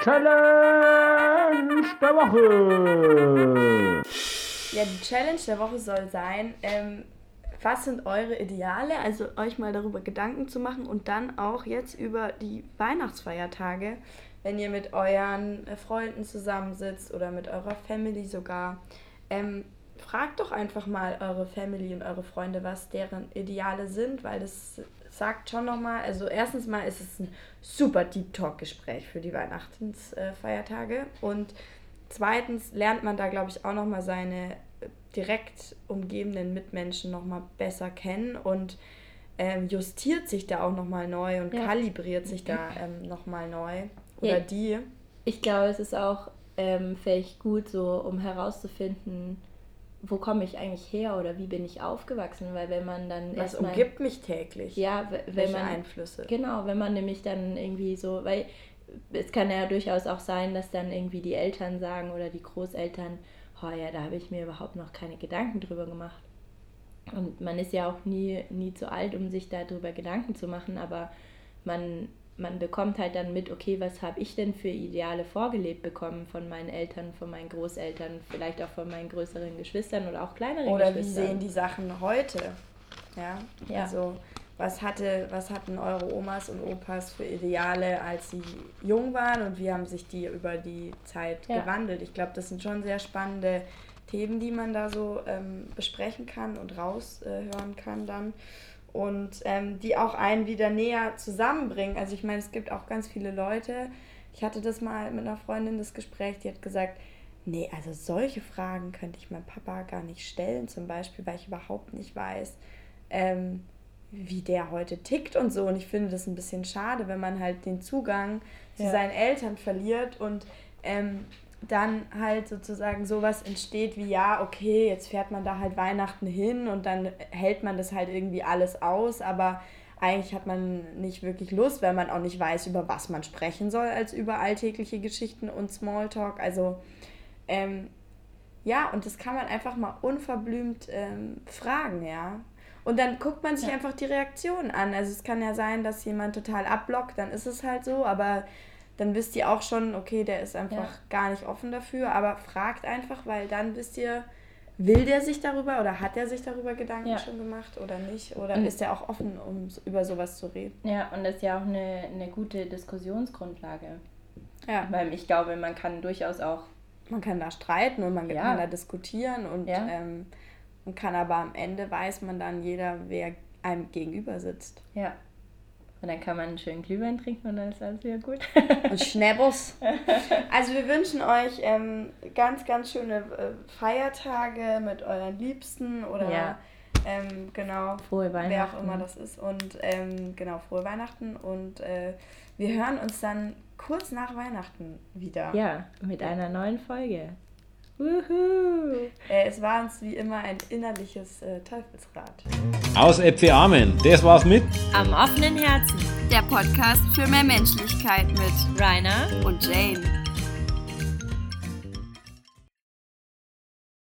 Challenge der Woche. Ja, die Challenge der Woche soll sein, ähm, was sind eure Ideale? Also euch mal darüber Gedanken zu machen und dann auch jetzt über die Weihnachtsfeiertage, wenn ihr mit euren Freunden zusammensitzt oder mit eurer Family sogar, ähm, fragt doch einfach mal eure Family und eure Freunde, was deren Ideale sind, weil das sagt schon nochmal, also erstens mal ist es ein super Deep Talk Gespräch für die Weihnachtsfeiertage und zweitens lernt man da, glaube ich, auch nochmal seine direkt umgebenden Mitmenschen nochmal besser kennen und ähm, justiert sich da auch nochmal neu und ja. kalibriert sich da ähm, nochmal neu. Oder ja. die. Ich glaube, es ist auch ähm, vielleicht gut, so um herauszufinden, wo komme ich eigentlich her oder wie bin ich aufgewachsen, weil wenn man dann was umgibt mich täglich, ja, wenn Welche man Einflüsse, genau, wenn man nämlich dann irgendwie so, weil es kann ja durchaus auch sein, dass dann irgendwie die Eltern sagen oder die Großeltern, ja, da habe ich mir überhaupt noch keine Gedanken drüber gemacht. Und man ist ja auch nie, nie zu alt, um sich darüber Gedanken zu machen, aber man man bekommt halt dann mit, okay, was habe ich denn für Ideale vorgelebt bekommen von meinen Eltern, von meinen Großeltern, vielleicht auch von meinen größeren Geschwistern oder auch kleineren oder Geschwistern. Oder wie sehen die Sachen heute? Ja, ja. also was, hatte, was hatten eure Omas und Opas für Ideale, als sie jung waren und wie haben sich die über die Zeit ja. gewandelt? Ich glaube, das sind schon sehr spannende Themen, die man da so ähm, besprechen kann und raushören äh, kann dann und ähm, die auch einen wieder näher zusammenbringen. Also ich meine, es gibt auch ganz viele Leute, ich hatte das mal mit einer Freundin das Gespräch, die hat gesagt, nee, also solche Fragen könnte ich meinem Papa gar nicht stellen, zum Beispiel, weil ich überhaupt nicht weiß, ähm, wie der heute tickt und so. Und ich finde das ein bisschen schade, wenn man halt den Zugang zu ja. seinen Eltern verliert und ähm, dann halt sozusagen sowas entsteht wie, ja, okay, jetzt fährt man da halt Weihnachten hin und dann hält man das halt irgendwie alles aus, aber eigentlich hat man nicht wirklich Lust, weil man auch nicht weiß, über was man sprechen soll, als über alltägliche Geschichten und Smalltalk. Also ähm, ja, und das kann man einfach mal unverblümt ähm, fragen, ja. Und dann guckt man sich ja. einfach die Reaktion an. Also es kann ja sein, dass jemand total abblockt, dann ist es halt so, aber dann wisst ihr auch schon, okay, der ist einfach ja. gar nicht offen dafür, aber fragt einfach, weil dann wisst ihr, will der sich darüber oder hat er sich darüber Gedanken ja. schon gemacht oder nicht? Oder und ist er auch offen, um über sowas zu reden? Ja, und das ist ja auch eine, eine gute Diskussionsgrundlage. Ja. Weil ich glaube, man kann durchaus auch. Man kann da streiten und man ja. kann da diskutieren und ja. ähm, man kann aber am Ende weiß man dann jeder, wer einem gegenüber sitzt. Ja. Und dann kann man einen schönen Glühwein trinken und dann ist alles wieder gut. Und Schnebbus. Also wir wünschen euch ähm, ganz, ganz schöne äh, Feiertage mit euren Liebsten oder ja. ähm, genau, frohe Weihnachten. wer auch immer das ist. Und ähm, genau, frohe Weihnachten. Und äh, wir hören uns dann kurz nach Weihnachten wieder. Ja, mit einer neuen Folge. Wuhu. Äh, es war uns wie immer ein innerliches äh, Teufelsrad. Aus Äpfel Amen. Das war's mit Am offenen Herzen. Der Podcast für mehr Menschlichkeit mit Rainer und Jane.